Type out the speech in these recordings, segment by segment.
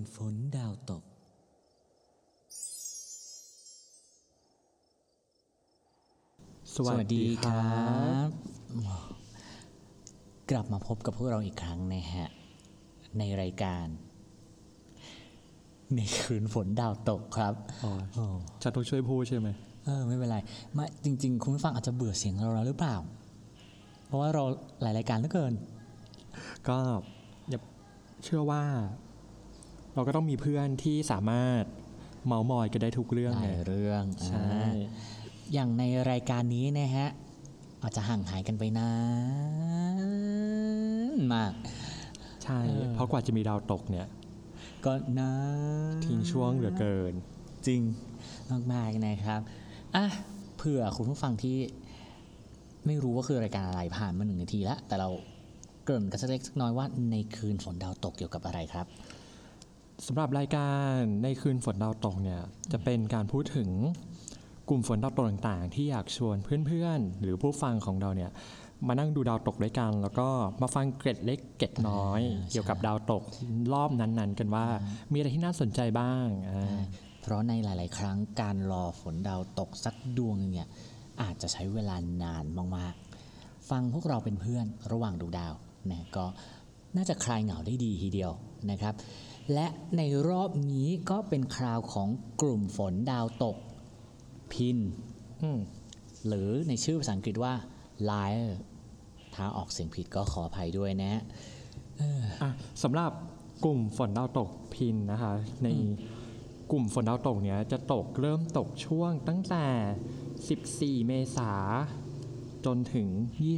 นฝนดาวตก สวัสดีครับ กลับมาพบกับพวกเราอีกครั้งนะฮะ ในรายการ ในคืนฝนดาวตกครับอ๋อโอ้จะต้องช่วยพูดใช่ไหมเออไม่เป็นไรไม่จริง ๆ คุณผู้ฟังอาจจะเบื่อเสียงเราแล้วหรือเปล่า เพราะว่าเราหลายรายการเหลือเกิน ก็อย่าเชื่อว่า เราก็ต้องมีเพื่อนที่สามารถเมาส์มอยกันได้ทุกเรื่องหไงลายเรื่องใช่อ่าอย่างในรายการนี้นะฮะอาจจะห่างหายกันไปนานมาก ใช่ เพราะกว่าจะมีดาวตกเนี่ย ก็นานทิ้งช่วงเหลือเกิน จริง มากๆนะครับอะเผื่อคุณผู้ฟังที่ไม่รู้ว่าคือรายการอะไรผ่านมาหนึ่งนาทีแล้วแต่เราเกริ่นกันสักเล็กสักน้อยว่าในคืนฝนดาวตกเกี่ยวกับอะไรครับ สำหรับรายการในคืนฝนดาวตกเนี่ยจะเป็นการพูดถึงกลุ่มฝนดาวตกต่างๆ ที่อยากชวนเพื่อนๆ หรือผู้ฟังของเราเนี่ยมานั่งดูดาวตกด้วยกัน แล้วก็มาฟังเกร็ดเล็กเกร็ดน้อยอ่าเกี่ยวกับดาวตกรอบนั้นๆ กันว่ามีอะไรที่น่าสนใจบ้างอ่า เพราะในหลาย ๆ ครั้งการรอฝนดาวตกสักดวงหนึงเนี่ยอาจจะใช้เวลานานมากๆ ฟังพวกเราเป็นเพื่อนระหว่างดูดาวนะก็น่าจะคลายเหงาได้ดีทีเดียวนะครับ และในรอบนี้ก็เป็นคราวของกลุ่มฝนดาวตก พินอืมหรือในชื่อภาษาอังกฤษว่า Lyre ถ้าออกเสียงผิดก็ขออภัยด้วยนะอะสำหรับกลุ่มฝนดาวตกพินนะคะ ในกลุ่มฝนดาวตกเนี้ยจะตกเริ่มตกช่วงตั้งแต่ 14 เมษาจนถึง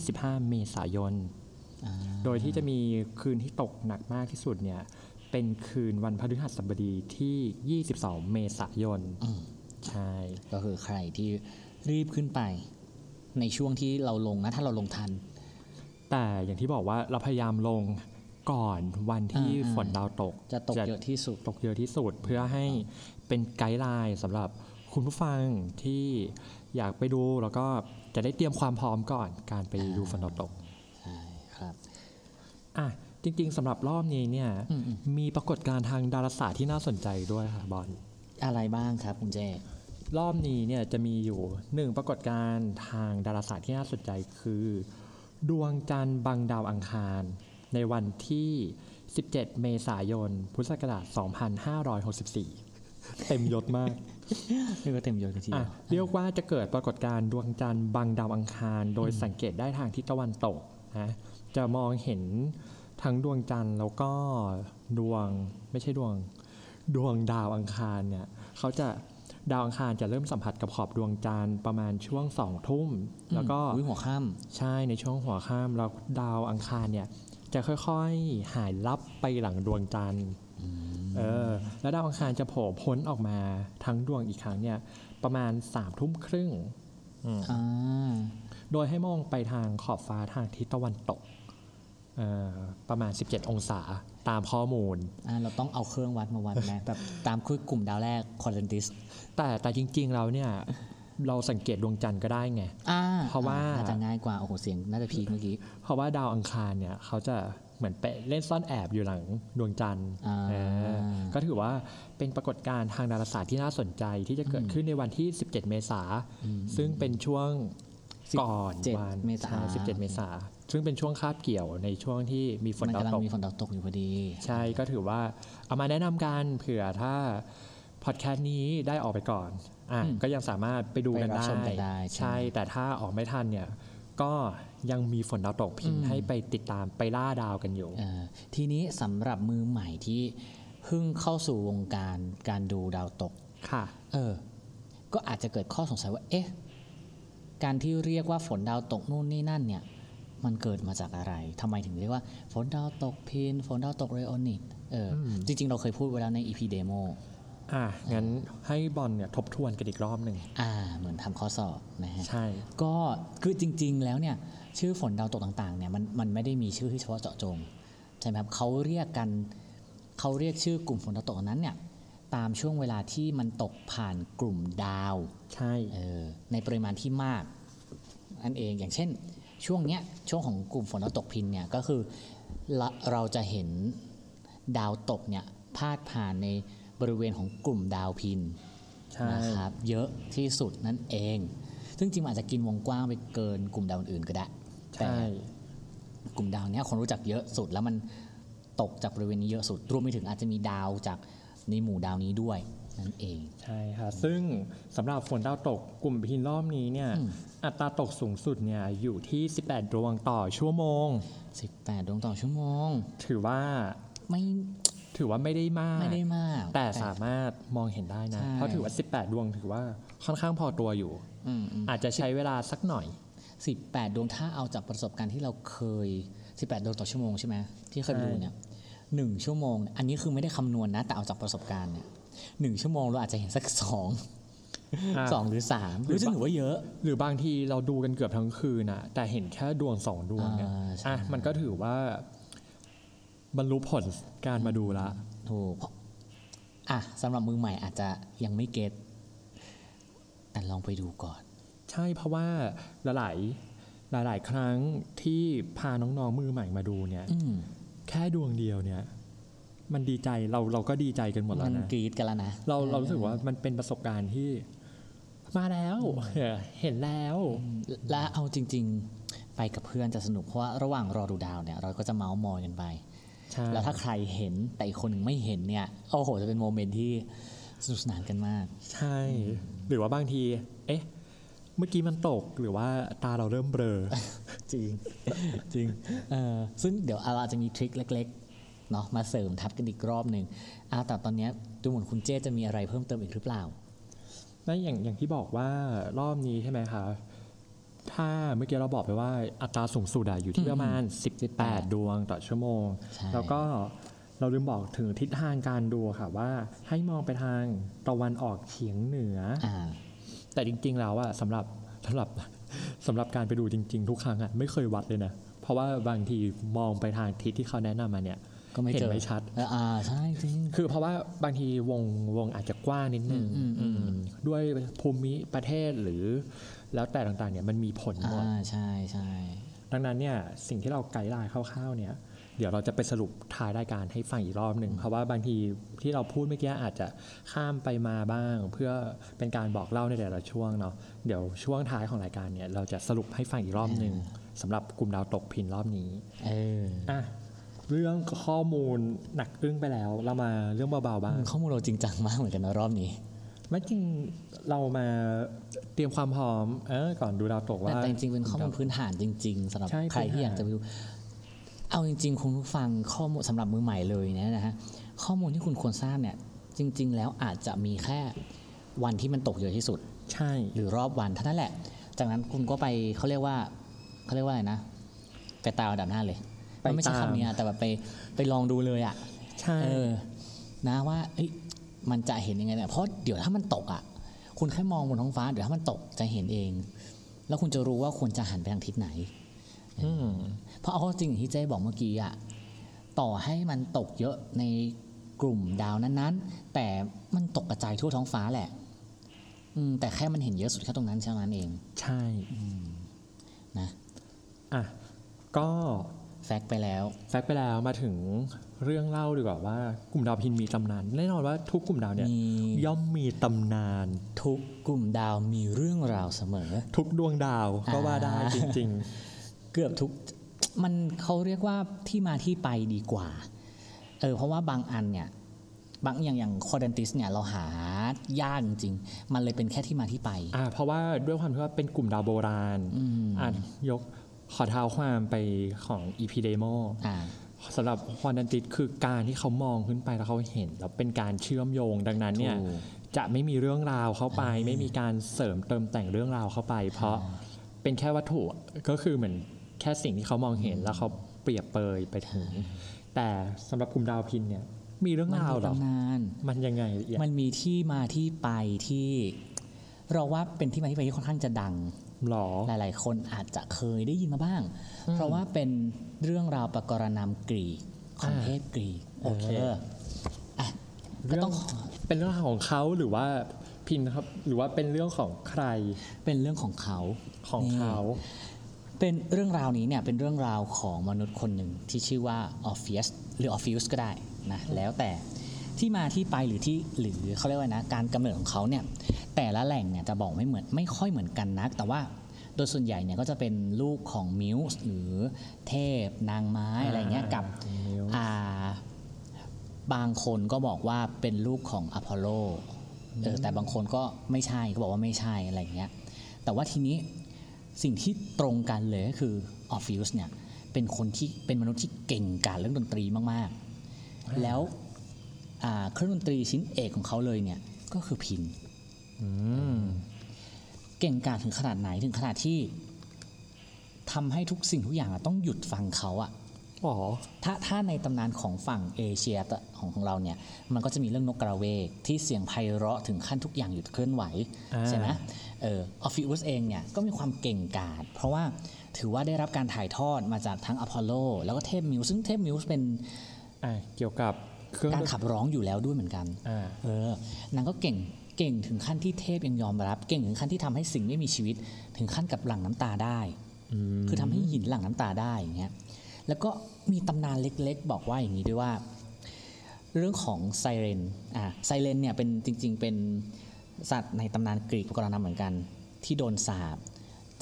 25 เมษายน โดยที่จะมีคืนที่ตกหนักมากที่สุดเนี่ย เป็นคืนวันพฤหัสบดีที่ 22 เมษายนใช่ ก็คือใครที่รีบขึ้นไป ในช่วงที่เราลงนะ ถ้าเราลงทัน แต่อย่างที่บอกว่าเราพยายามลงก่อนวันที่อ่าๆฝนดาวตก จะตกเยอะที่สุดตกเยอะที่สุดเพื่อให้เป็นไกด์ไลน์สำหรับคุณผู้ฟังที่อยากไปดูแล้วก็จะได้เตรียมความพร้อมก่อนการไปดูฝนดาวตกใช่ครับอะ จริง ๆสำหรับรอบนี้เนี่ยอืมมีปรากฏการณ์ทางดาราศาสตร์ที่น่าสนใจด้วยค่ะบอลอะไรบ้างครับคุณเจรอบนี้เนี่ยจะมีอยู่หนึ่งปรากฏการณ์ทางดาราศาสตร์ที่น่าสนใจคือ ดวงจันทร์บังดาวอังคาร ในวันที่ 17 เมษายน พุทธศักราช 2564 เต็มยศมากเรียกว่าเต็มยศกันทีอะเดียวเรียกว่าจะเกิดปรากฏการณ์ดวงจันทร์บังดาวอังคาร โดยสังเกตได้ทางทิศตะวันตกนะจะมองเห็น ทั้งดวงจันทร์แล้วก็ดวงไม่ใช่ดวง ดวงดาวอังคารเนี่ยเขาจะดาวอังคารจะเริ่มสัมผัสกับขอบดวงจันทร์ประมาณช่วงสองทุ่ม แล้วก็อุ้ยหัวค่ใช่ในช่วงหัวค่ำแล้วดาวอังคารเนี่ยจะค่อยๆหายลับไปหลังดวงจันทร์เออแล้วดาวอังคารจะโผล่พ้นออกมาทั้งดวงอีกครั้งเนี่ยประมาณสามทุ่มครึ่งอืมำอ่าโดยให้มองไปทางขอบฟ้าทางทิศตะวันตกเอ่อ ประมาณ 17 องศาตามข้อมูลอ่าเราต้องเอาเครื่องวัดมาวัดนะแบบตามคือกลุ่มดาวแรกคอนเทนติสแต่แต่จริงๆแล้วเนี่ยเราสังเกตดวงจันทร์ก็ได้ไงอ่าเพราะว่าอ่น่าจะง่ายกว่า โอ้โห เสียงน่าจะพีคเมื่อกี้ เพราะว่าดาวอังคารเนี่ยเขาจะเหมือนไปเล่นซ่อนแอบอยู่หลังดวงจันทร์อ่าเออก็ถือว่าเป็นปรากฏการณ์ทางดาราศาสตร์ที่น่าสนใจที่จะเกิดขึ้นในวันที่ 17 เมษา ซึ่งเป็นช่วง ก่อน17วันเมษา ใช่17 เมษา ซึ่งเป็นช่วงคาบเกี่ยวในช่วงที่มีฝนมันดาวกำลังตก มีฝนดาวตกอยู่พอดี ใช่ก็ถือว่าเอามาแนะนำกันเผื่อถ้าพอดแคสต์นี้ได้ออกไปก่อนอะอืมก็ยังสามารถไปดูกันไปรับได้ชมกันได้ใช่ ใช่ แต่ถ้าออกไม่ทันเนี่ย ก็ยังมีฝนดาวตกพินให้ไปติดตามไปล่าดาวกันอยู่ เอ่อทีนี้สำหรับมือใหม่ที่เพิ่งเข้าสู่วงการการดูดาวตก ค่ะ เออ ก็อาจจะเกิดข้อสงสัยว่า เอ๊ะ การที่เรียกว่าฝนดาวตกนู่นนี่นั่นเนี่ยมันเกิดมาจากอะไรทำไมถึงเรียกว่า ฝนดาวตกพินฝนดาวตกเรโอนิตเอออจริง ๆ เราเคยพูดไว้แล้วใน EP demo อะ งั้นให้บอลเนี่ยทบทวนกันอีกรอบหนึ่งอ่า เหมือนทำข้อสอบนะฮะ ใช่ ก็คือจริง ๆ แล้วเนี่ย ชื่อฝนดาวตกต่างๆเนี่ยมันมันไม่ได้มีชื่อที่เฉพาะเจาะจง ใช่ไหมครับเขาเรียกกันเขาเรียกชื่อกลุ่มฝนดาวตกนั้นเนี่ย ตามช่วงเวลาที่มันตกผ่านกลุ่มดาว ใช่เออในปริมาณที่มากอันเองอย่างเช่น ช่วงเนี้ยช่วงของกลุ่มฝนดาวตกพินเนี่ยก็คือเราเราจะเห็นดาวตกเนี่ยพาดผ่านในบริเวณของกลุ่มดาวพินใช่นะครับเยอะที่สุดนั่นเอง ซึ่งจริงๆมันอาจจะกินวงกว้างไปเกินกลุ่มดาวอื่นๆก็ได้แต่ใช่กลุ่มดาวเนี้ยคนรู้จักเยอะสุดแล้วมันตกจากบริเวณนี้เยอะสุดรวมไปถึงอาจจะมีดาวจาก ในหมู่ดาวนี้ด้วยนั่นเอง ใช่ค่ะ ซึ่งสำหรับฝนดาวตกกลุ่มพินรอบนี้เนี่ยอืมอัตราตกสูงสุดเนี่ยอยู่ที่ 18 ดวงต่อชั่วโมง 18 ดวงต่อชั่วโมง ถือว่าไม่ถือว่าไม่ได้มาก ไม่ได้มาก แต่สามารถมองเห็นได้นะใช่เพราะถือว่า 18 ดวงถือว่าค่อนข้างพอตัวอยู่อืมอืมอาจจะใช้เวลาสักหน่อย 18 ดวงถ้าเอาจากประสบการณ์ที่เราเคย 18 ดวงต่อชั่วโมงใช่ไหมที่เคยใช่ดูเนี่ย หนึ่งชั่วโมง อันนี้คือไม่ได้คำนวณนะ แต่เอาจากประสบการณ์เนี่ยหนึ่งชั่วโมงเราอาจจะเห็นสักสองอะสองหรือสามหรือซึ่งถือว่าเยอะ หรือบางทีเราดูกันเกือบทั้งคืนนะแต่เห็นแค่ดวงสองดวงเนี่ยอ่าใช่อะมันก็ถือว่า บรรลุผลการมาดูละถูกอะสำหรับมือใหม่อาจจะยังไม่เก็ตแต่ลองไปดูก่อน ใช่เพราะว่าหลายหลายๆหลายๆครั้งที่พาน้อง ๆ มือใหม่มาดูเนี่ยอืม แค่ดวงเดียวเนี่ย มันดีใจเราเราก็ดีใจกันหมดแล้มัวนนะกรีดกันแล้วนะเราเรารู้สึกว่ามันเป็นประสบการณ์ที่มาแล้วเออเห็นแล้ว และเอาจริง ๆ ไปกับเพื่อนจะสนุกเพราะว่าระหว่างรอดูดาวเนี่ย เราก็จะเมาส์มอยกันไปใช่แล้วถ้าใครเห็นแต่อีกคนหนึ่งไม่เห็นเนี่ยโอ้โหจะเป็น moment ที่สนุกสนานกันมาก ใช่ หรือว่าบางที เอ๊ะ เมื่อกี้มันตกหรือว่าตาเราเริ่มเบลอจริงจริงเออซึ่งเดี๋ยวเราอาจจะมี trick เล็กๆเนาะมาเสริมทับกันอีกรอบหนึ่งอ่าแต่ตอนเนี้ยดูเหมือนคุณเจจะมีอะไรเพิ่มเติมอีกหรือเปล่าแล้วอย่างอย่างที่บอกว่ารอบนี้ใช่ไหมคะถ้าเมื่อกี้เราบอกไปว่าอัตราสูงสุดอะอยู่ที่ประมาณ 18 ดวงต่อชั่วโมงใช่แล้วก็เราลืมบอกถึงทิศทางการดูค่ะว่าให้มองไปทางตะวันออกเฉียงเหนือออ่า แต่จริง ๆ แล้วอะสำหรับสำหรับสำหรับการไปดูจริง ๆ ทุกครั้งอะไม่เคยวัดเลยนะ เพราะว่าบางทีมองไปทางทิศที่เขาแนะนำมาเนี่ยก็ไม่เห็เจนอไม่ชัดเอออ่าใช่จริงคือเพราะว่าบางทีวงวงอาจจะกว้างนิดนึงอืมอืมอืมอืมด้วยภูมิประเทศหรือ แล้วแต่ต่างๆเนี่ยมันมีผลหมดอ่าใช่ใช่ดังนั้นเนี่ยสิ่งที่เราไกด์ไลน์คร่าวๆเนี่ย เดี๋ยวเราจะไปสรุปท้ายรายการให้ฟังอีกรอบหนึ่งเพราะว่าบางทีที่เราพูดเมื่อกี้อาจจะข้ามไปมาบ้าง เพื่อเป็นการบอกเล่าในแต่ละช่วงเนาะเดี๋ยวช่วงท้ายของรายการเนี่ยเราจะสรุปให้ฟังอีกรอบหนึ่งสำหรับกลุ่มดาวตกพินรอบนี้เอออะเรื่องข้อมูลหนักอึ้งไปแล้ว เรามาเรื่องเบาๆบ้างข้อมูลเราจริงจังมากเหมือนกันนะรอบนี้ไม่จริงเรามาเตรียมความพร้อมเออก่อนดูดาวตกแต่ว่าแต่จริงๆเป็นข้อมูลพื้นฐานจริง ๆสำหรับใช่ใครที่พื้นฐานอยากจะไปดู เอาจริง ๆ คุณผู้ฟังข้อมูลสำหรับมือใหม่เลยเนยนะฮะข้อมูลที่คุณควรทราบเนี่ยจริง ๆ แล้วอาจจะมีแค่วันที่มันตกเยอะที่สุด ใช่ หรือรอบวันเท่านั้นแหละ จากนั้นคุณก็ไปเขาเรียกว่าเขาเรียกว่าอะไรนะ ไปตามอันดับหน้าเลยไปมันไม่ใช่ตาม คำนี้อะแต่แบบไปไปลองดูเลยอะใช่ เออ นะว่าเอ้ยมันจะเห็นยังไงเนี่ยเพราะเดี๋ยวถ้ามันตกอะคุณแค่มองบนท้องฟ้าเดี๋ยวถ้ามันตกจะเห็นเอง แล้วคุณจะรู้ว่าควรจะหันไปทางทิศไหน อืม เพราะเอาเข้าจริงอย่างที่เจ๊บอกเมื่อกี้อะต่อให้มันตกเยอะในกลุ่มดาวนั้นๆ แต่มันตกกระจายทั่วท้องฟ้าแหละ อืมแต่แค่มันเห็นเยอะสุดแค่ตรงนั้นเท่านั้นเอง ใช่นะอะก็แฟกต์ไปแล้ว แฟกต์ไปแล้วมาถึงเรื่องเล่าดีกว่าว่ากลุ่มดาวพินมีตำนานแน่นอนว่าทุกกลุ่มดาวเนี่ยมีย่อมมีตำนาน ทุกกลุ่มดาวมีเรื่องราวเสมอ ทุกดวงดาวก็ว่าได้อ่าจริงเกือบทุก มันเขาเรียกว่าที่มาที่ไปดีกว่า เออเพราะว่าบางอันเนี่ยบางอย่างอย่างคอเดนติสเนี่ยเราหายากจริงๆ มันเลยเป็นแค่ที่มาที่ไปๆอ่าเพราะว่าด้วยความที่ว่าเป็นกลุ่มดาวโบราณอืมอะยกขอเท้าความไปของ EP demo อ่าสำหรับควอดรานติดส์คือการที่เขามองขึ้นไปแล้วเขาเห็น แล้วเป็นการเชื่อมโยงดังนั้นเนี่ยถูกจะไม่มีเรื่องราวเข้าไป ไม่มีการเสริมเติมแต่งเรื่องราวเข้าไป เพราะเป็นแค่วัตถุก็คือเหมือน แค่สิ่งที่เขามองเห็นแล้วเขาเปรียบเปรยไปถึง แต่สำหรับกลุ่มดาวพิณเนี่ยมีเรื่องมันราวมีเหรอตำนานมันยังไงละเอียดมันมีที่มาที่ไปที่ เราว่าเป็นที่มาที่ไปที่ค่อนข้างจะดังหรอหลาย ๆ คนอาจจะเคยได้ยินมาบ้าง เพราะว่าเป็นเรื่องราวประกรณำกรีกของอ่าเทพกรีกโอเคอะก็เรื่องต้องขอเป็นเรื่องของเขาหรือว่าพินครับ หรือว่าเป็นเรื่องของใคร เป็นเรื่องของเขาของเขา เป็นเรื่องราวนี้เนี่ยเป็นเรื่องราวของมนุษย์คนหนึ่งที่ชื่อว่าออร์ฟิอุสหรือออร์เฟียสก็ได้นะแล้วแต่ที่มาที่ไปหรือที่หรือเขาเรียกว่านะการกำเนิดของเขาเนี่ยแต่ละแหล่งเนี่ยจะบอกไม่เหมือนไม่ค่อยเหมือนกันนัก แต่ว่าโดยส่วนใหญ่เนี่ยก็จะเป็นลูกของมิวส์หรือเทพนางไม้อะไรเงี้ยกับมิวส์อ่าบางคนก็บอกว่าเป็นลูกของอพอลโลเออแต่บางคนก็ไม่ใช่ก็บอกว่าไม่ใช่อะไรเงี้ยแต่ว่าทีนี้ สิ่งที่ตรงกันเลยก็คือออร์ฟิอุสเนี่ยเป็นคนที่เป็นมนุษย์ที่เก่งกาจเรื่องดนตรีมากๆ แล้วอ่าเครื่องดนตรีชิ้นเอกของเขาเลยเนี่ยก็คือพิณอืมเก่งกาจถึงขนาดไหนถึงขนาดที่ทำให้ทุกสิ่งทุกอย่างอะต้องหยุดฟังเขาอะ อ๋อถ้าถ้าในตำนานของฝั่งเอเชียตะของของเราเนี่ย มันก็จะมีเรื่องนกการเวกที่เสียงไพเราะถึงขั้นทุกอย่างหยุดเคลื่อนไหวอ่าใช่ไหมเออออร์ฟิอุสเองเนี่ยก็มีความเก่งกาจเพราะว่าถือว่าได้รับการถ่ายทอดมาจากทั้งอพอลโล แล้วก็เทพมิวส์ซึ่งเทพมิวส์เป็นอ่าเกี่ยวกับเครื่องการขับร้องอยู่แล้วด้วยเหมือนกันอ่าเออนางก็เก่งเก่งถึงขั้นที่เทพยังยอมรับ เก่งถึงขั้นที่ทำให้สิ่งไม่มีชีวิต ถึงขั้นกับหลั่งน้ำตาได้ คือทำให้หินหลั่งน้ำตาได้อย่างเงี้ยแล้วก็ มีตำนานเล็กๆ บอกว่าอย่างนี้ด้วยว่า เรื่องของไซเรนอะไซเรนเนี่ยเป็นจริง ๆ เป็นสัตว์ในตำนานกรีกโบราณเหมือนกัน ที่โดนสาป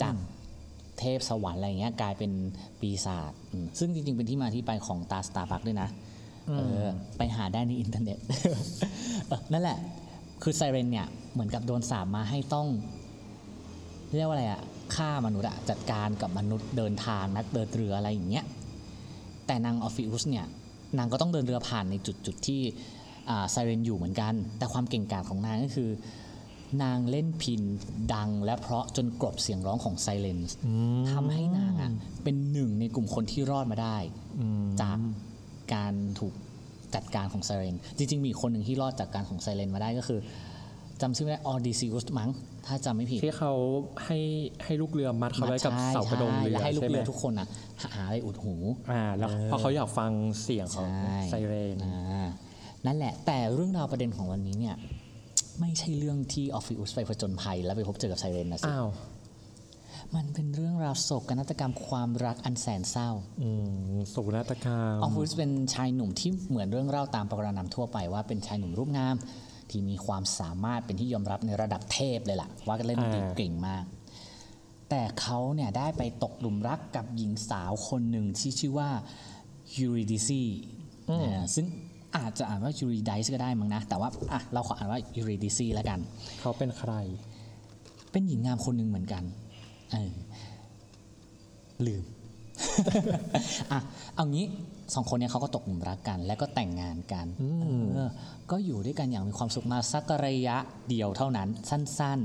จากเทพสวรรค์อะไรเงี้ยกลายเป็นปีศาจอืมซึ่งจริง ๆ เป็นที่มาที่ไปของตราสตาร์บัคส์ด้วยนะเออไปหาได้ในอินเทอร์เน็ตเออนั่นแหละ คือไซเรนเนี่ยเหมือนกับโดนสาปมาให้ต้อง เรียกว่าอะไรอะฆ่ามนุษย์อะจัดการกับมนุษย์เดินทางนักเดินเรืออะไรอย่างเงี้ย แต่นางออฟฟิอุสเนี่ยนางก็ต้องเดินเรือผ่านในจุดจุดที่อ่าไซเรนอยู่เหมือนกัน แต่ความเก่งกาจของนางก็คือ นางเล่นพินดังและเพราะจนกลบเสียงร้องของไซเรนทำให้นางอะเป็นหนึ่งในกลุ่มคนที่รอดมาได้ จากการถูกจัดการของไซเรน จริงๆ มีอีกคนหนึ่งที่รอดจากการของไซเรนมาได้ก็คือ จำชื่อไม่ได้ออดิซิอุสมั้งถ้าจำไม่ผิดที่เขาให้ให้ลูกเรือมัดเขาไว้กับใช่เสากระดงใช่เรือแล้วให้ลูกใช่ไหมเรือทุกคนอะหาอะไรอุดหูอ่าแล้วเพราะเขาอยากฟังเสียงของใช่ไซเรนอ่านั่นแหละ แต่เรื่องราวประเด็นของวันนี้เนี่ย ไม่ใช่เรื่องที่ออฟฟิอุสไปผจญภัยแล้วไปพบเจอกับไซเรนนะสิอ้าวมันเป็นเรื่องราวโศกนาฏกรรมความรักอันแสนเศร้าอืมสุนาตกรรมออฟฟิศเป็นชายหนุ่มที่เหมือนเรื่องเล่าตามประกรณำทั่วไปว่าเป็นชายหนุ่มรูปงาม ที่มีความสามารถเป็นที่ยอมรับในระดับเทพเลยล่ะ ว่าเล่นดนตรีเก่งมาก แต่เขาเนี่ยได้ไปตกหลุมรักกับหญิงสาวคนหนึ่งที่ชื่อว่ายูริดิซีซึ่งอาจจะอ่านว่ายูริไดส์ก็ได้มั้งนะ แต่ว่าอะเราขออ่านว่ายูริดิซีแล้วกัน เขาเป็นใคร เป็นหญิงงามคนหนึ่งเหมือนกันเออลืมอะเอางี้ สองคนเนี้เขาก็ตกหลุมรักกัน แล้วก็แต่งงานกันเออก็อยู่ด้วยกันอย่างมีความสุขมาสักระยะเดียวเท่านั้นสั้น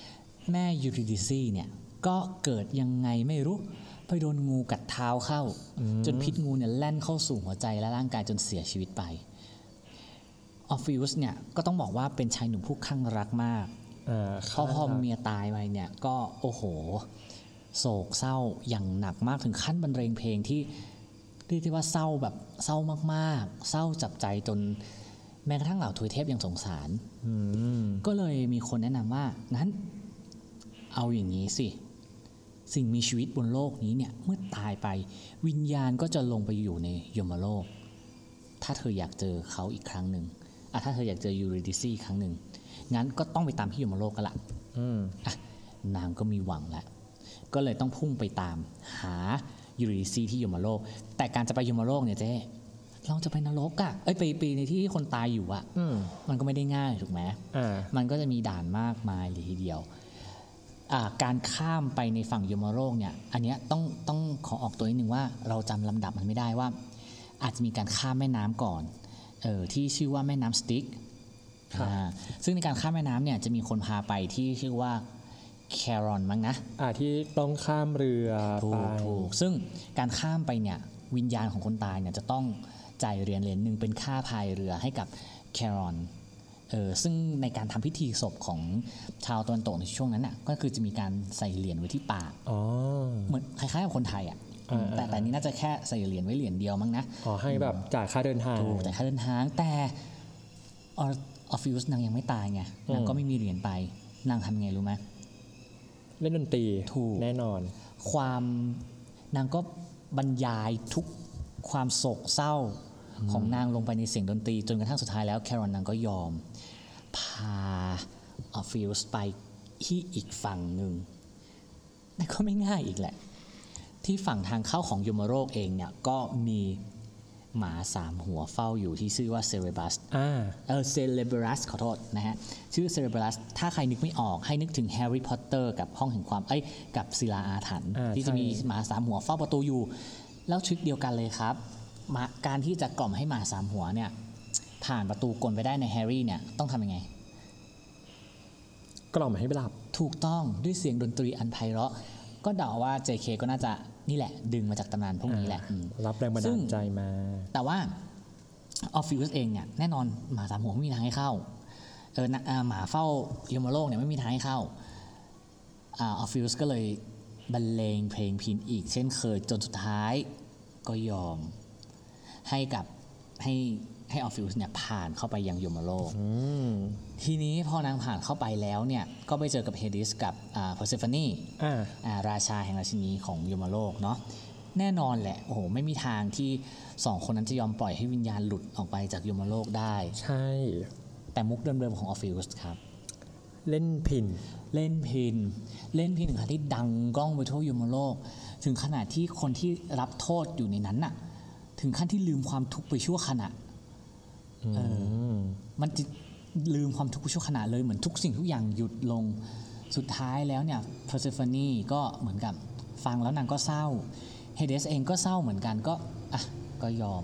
ๆ แม่ยูริดิซีเนี่ยก็เกิดยังไงไม่รู้ ไปโดนงูกัดเท้าเข้า จนพิษงูเนี่ยแล่นเข้าสู่หัวใจและร่างกายจนเสียชีวิตไปออฟฟิอุสเนี่ยก็ต้องบอกว่าเป็นชายหนุ่มผู้คลั่งรักมากอ่าพอพอเมียตายไปเนี่ยก็โอ้โห โศกเศร้าอย่างหนักมากถึงขั้นบรรเลงเพลงที่ เรียกได้ว่าเศร้าแบบเศร้ามากๆ เศร้าจับใจจนแม้กระทั่งเหล่าทวยเทพยังสงสารอืมก็เลยมีคนแนะนำว่านั้น เอาอย่างนี้สิ สิ่งมีชีวิตบนโลกนี้เนี่ยเมื่อตายไปวิญญาณก็จะลงไปอยู่ในยมโลก ถ้าเธออยากเจอเขาอีกครั้งหนึ่งอะถ้าเธออยากเจอยูริดิซีอีกครั้งหนึ่งงั้นก็ต้องไปตามที่ยมโลกกันละอืมอะนางก็มีหวังแล้วก็เลยต้องพุ่งไปตามหา ยูริซีที่ยมโลก แต่การจะไปยมโลกเนี่ยเจ๊เราจะไปนรกอะเอ้ยไปไปในที่ที่คนตายอยู่อะอืมมันก็ไม่ได้ง่ายถูกไหมอ่ามันก็จะมีด่านมากมายเลยทีเดียวอ่าการข้ามไปในฝั่งยมโลกเนี่ยอันเนี้ยต้องต้องขอออกตัวนิดนึงว่าเราจำลำดับมันไม่ได้ว่า อาจจะมีการข้ามแม่น้ำก่อนเออที่ชื่อว่าแม่น้ำสติ๊กครับอ่าซึ่งในการข้ามแม่น้ำเนี่ยจะมีคนพาไปที่ชื่อว่า แครอนมั้งนะอ่าที่ต้องข้ามเรือถูไปกถูกซึ่งการข้ามไปเนี่ยวิญญาณของคนตายเนี่ยจะต้องจ่ายเหรียญเหรียญหนึ่งเป็นค่าพายเรือให้กับแครอนเออซึ่งในการทำพิธีศพของชาวตะวันตกในช่วงนั้นน่ะก็คือจะมีการใส่เหรียญไว้ที่ปาก อ๋อ เหมือนคล้ายๆกับคนไทยอะอ่า แต่แต่อันนี้น่าจะแค่ใส่เหรียญไว้เหรียญเดียวมั้งนะ ขอให้แบบจ่ายค่าเดินทาง ถูกแต่ค่าเดินทางแต่ออฟฟิวสนางยังไม่ตายไงนางอืมก็ไม่มีเหรียญไปนางทำยังไงรู้ไหม เล่นดนตรีถูก แน่นอน ความนางก็บรรยายทุกความโศกเศร้าของนางลงไปในเสียงดนตรี จนกระทั่งสุดท้ายแล้วคารอนนางก็ยอม พาออฟฟิวส์ไปที่อีกฝั่งหนึ่งแต่ก็ไม่ง่ายอีกแหละ ที่ฝั่งทางเข้าของยมโลกเองเนี่ยก็มี หมาสามหัวเฝ้าอยู่ที่ชื่อว่าเซเรบัสอ่าเออเซเลบรัสขอโทษนะฮะ ชื่อเซเลบรัสถ้าใครนึกไม่ออกให้นึกถึงแฮร์รี่พอตเตอร์กับห้องแห่งความ เอ้ย กับศิลาอาถรรพ์อ่าที่จะใช่มีหมาสามหัวเฝ้าประตูอยู่ แล้ว trick เดียวกันเลยครับมาการที่จะกล่อมให้หมาสามหัวเนี่ย ผ่านประตูกลไปได้ในแฮร์รี่เนี่ยต้องทำยังไง กล่อมให้ไปหลับ ถูกต้องด้วยเสียงดนตรีอันไพเราะก็เดาว่า JK ก็น่าจะ นี่แหละ ดึงมาจากตำนานพวกนี้แหละอืมรับแรงบันซึ่ดางลใจมา แต่ว่าออฟฟิวส์เองเนี่ยแน่นอนหมาสามหัวไม่มีทางให้เข้าเออนะอ่าหมาเฝ้ายมโลกเนี่ยไม่มีทางให้เข้าออฟฟิวส์ก็เลยบรรเลงเพลงพิณอีก เช่นเคยจนสุดท้ายก็ยอมให้กับให้ ให้ออฟฟิวส์เนี่ยผ่านเข้าไปยังยมโลกอืมทีนี้พอนางผ่านเข้าไปแล้วเนี่ยก็ไปเจอกับเฮดิสกับอ่าเพอร์เซฟานีอ่าอ่าราชาและราชินีของยมโลกเนาะแน่นอนแหละ โอ้โห ไม่มีทางที่สองคนนั้นจะยอมปล่อยให้วิญญาณหลุดออกไปจากยมโลกได้ ใช่ แต่มุกเดิมๆของออฟฟิวส์ครับ เล่นพิณ เล่นพิณ เล่นพินถึงขนาดที่ดังก้องไปทั่วยมโลก ถึงขนาดที่คนที่รับโทษอยู่ในนั้นน่ะ ถึงขั้นที่ลืมความทุกข์ไปชั่วขณะเออ มันจะลืมความทุกข์ไปชั่วขณะเลยเหมือนทุกสิ่งทุกอย่างหยุดลงสุดท้ายแล้วเนี่ยเพอร์เซฟานีก็เหมือนกับฟังแล้วนางก็เศร้าเฮเดสเองก็เศร้าเหมือนกันก็อะก็ยอม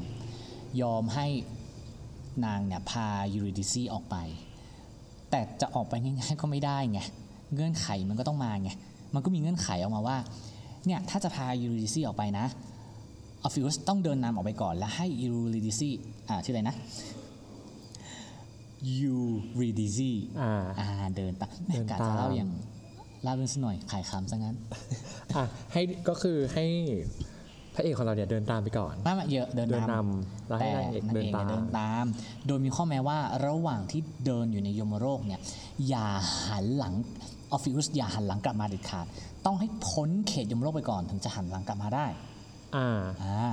ยอมให้นางเนี่ยพายูริดิซีออกไป แต่จะออกไปง่ายๆก็ไม่ได้ไงเงื่อนไขมันก็ต้องมาไงมันก็มีเงื่อนไขออกมาว่าเนี่ยถ้าจะพายูริดิซีออกไปนะออฟฟิวสต้องเดินนำออกไปก่อน แล้วให้ยูริดิซีอ่าชื่ออะไรนะ ยูริดิซีอ่าอ่าเดินตามแม่เดินกะตามจะเล่าอย่างเล่าเรื่องสักหน่อยขายคำซะงั้นอะให้ก็คือให้พระเอกของเราเนี่ยเดินตามไปก่อนไมามาเยอะเดินเดินนำนำแล้วให้แต่นางเอกนางเดินเอกตาเนี่ยมเดินตาม โดยมีข้อแม้ว่าระหว่างที่เดินอยู่ในยมโลกเนี่ยอย่าหันหลังออฟฟิวสอย่าหันหลังกลับมาเด็ดขาด ต้องให้พ้นเขตยมโลกไปก่อนถึงจะหันหลังกลับมาได้ อ่าอ่า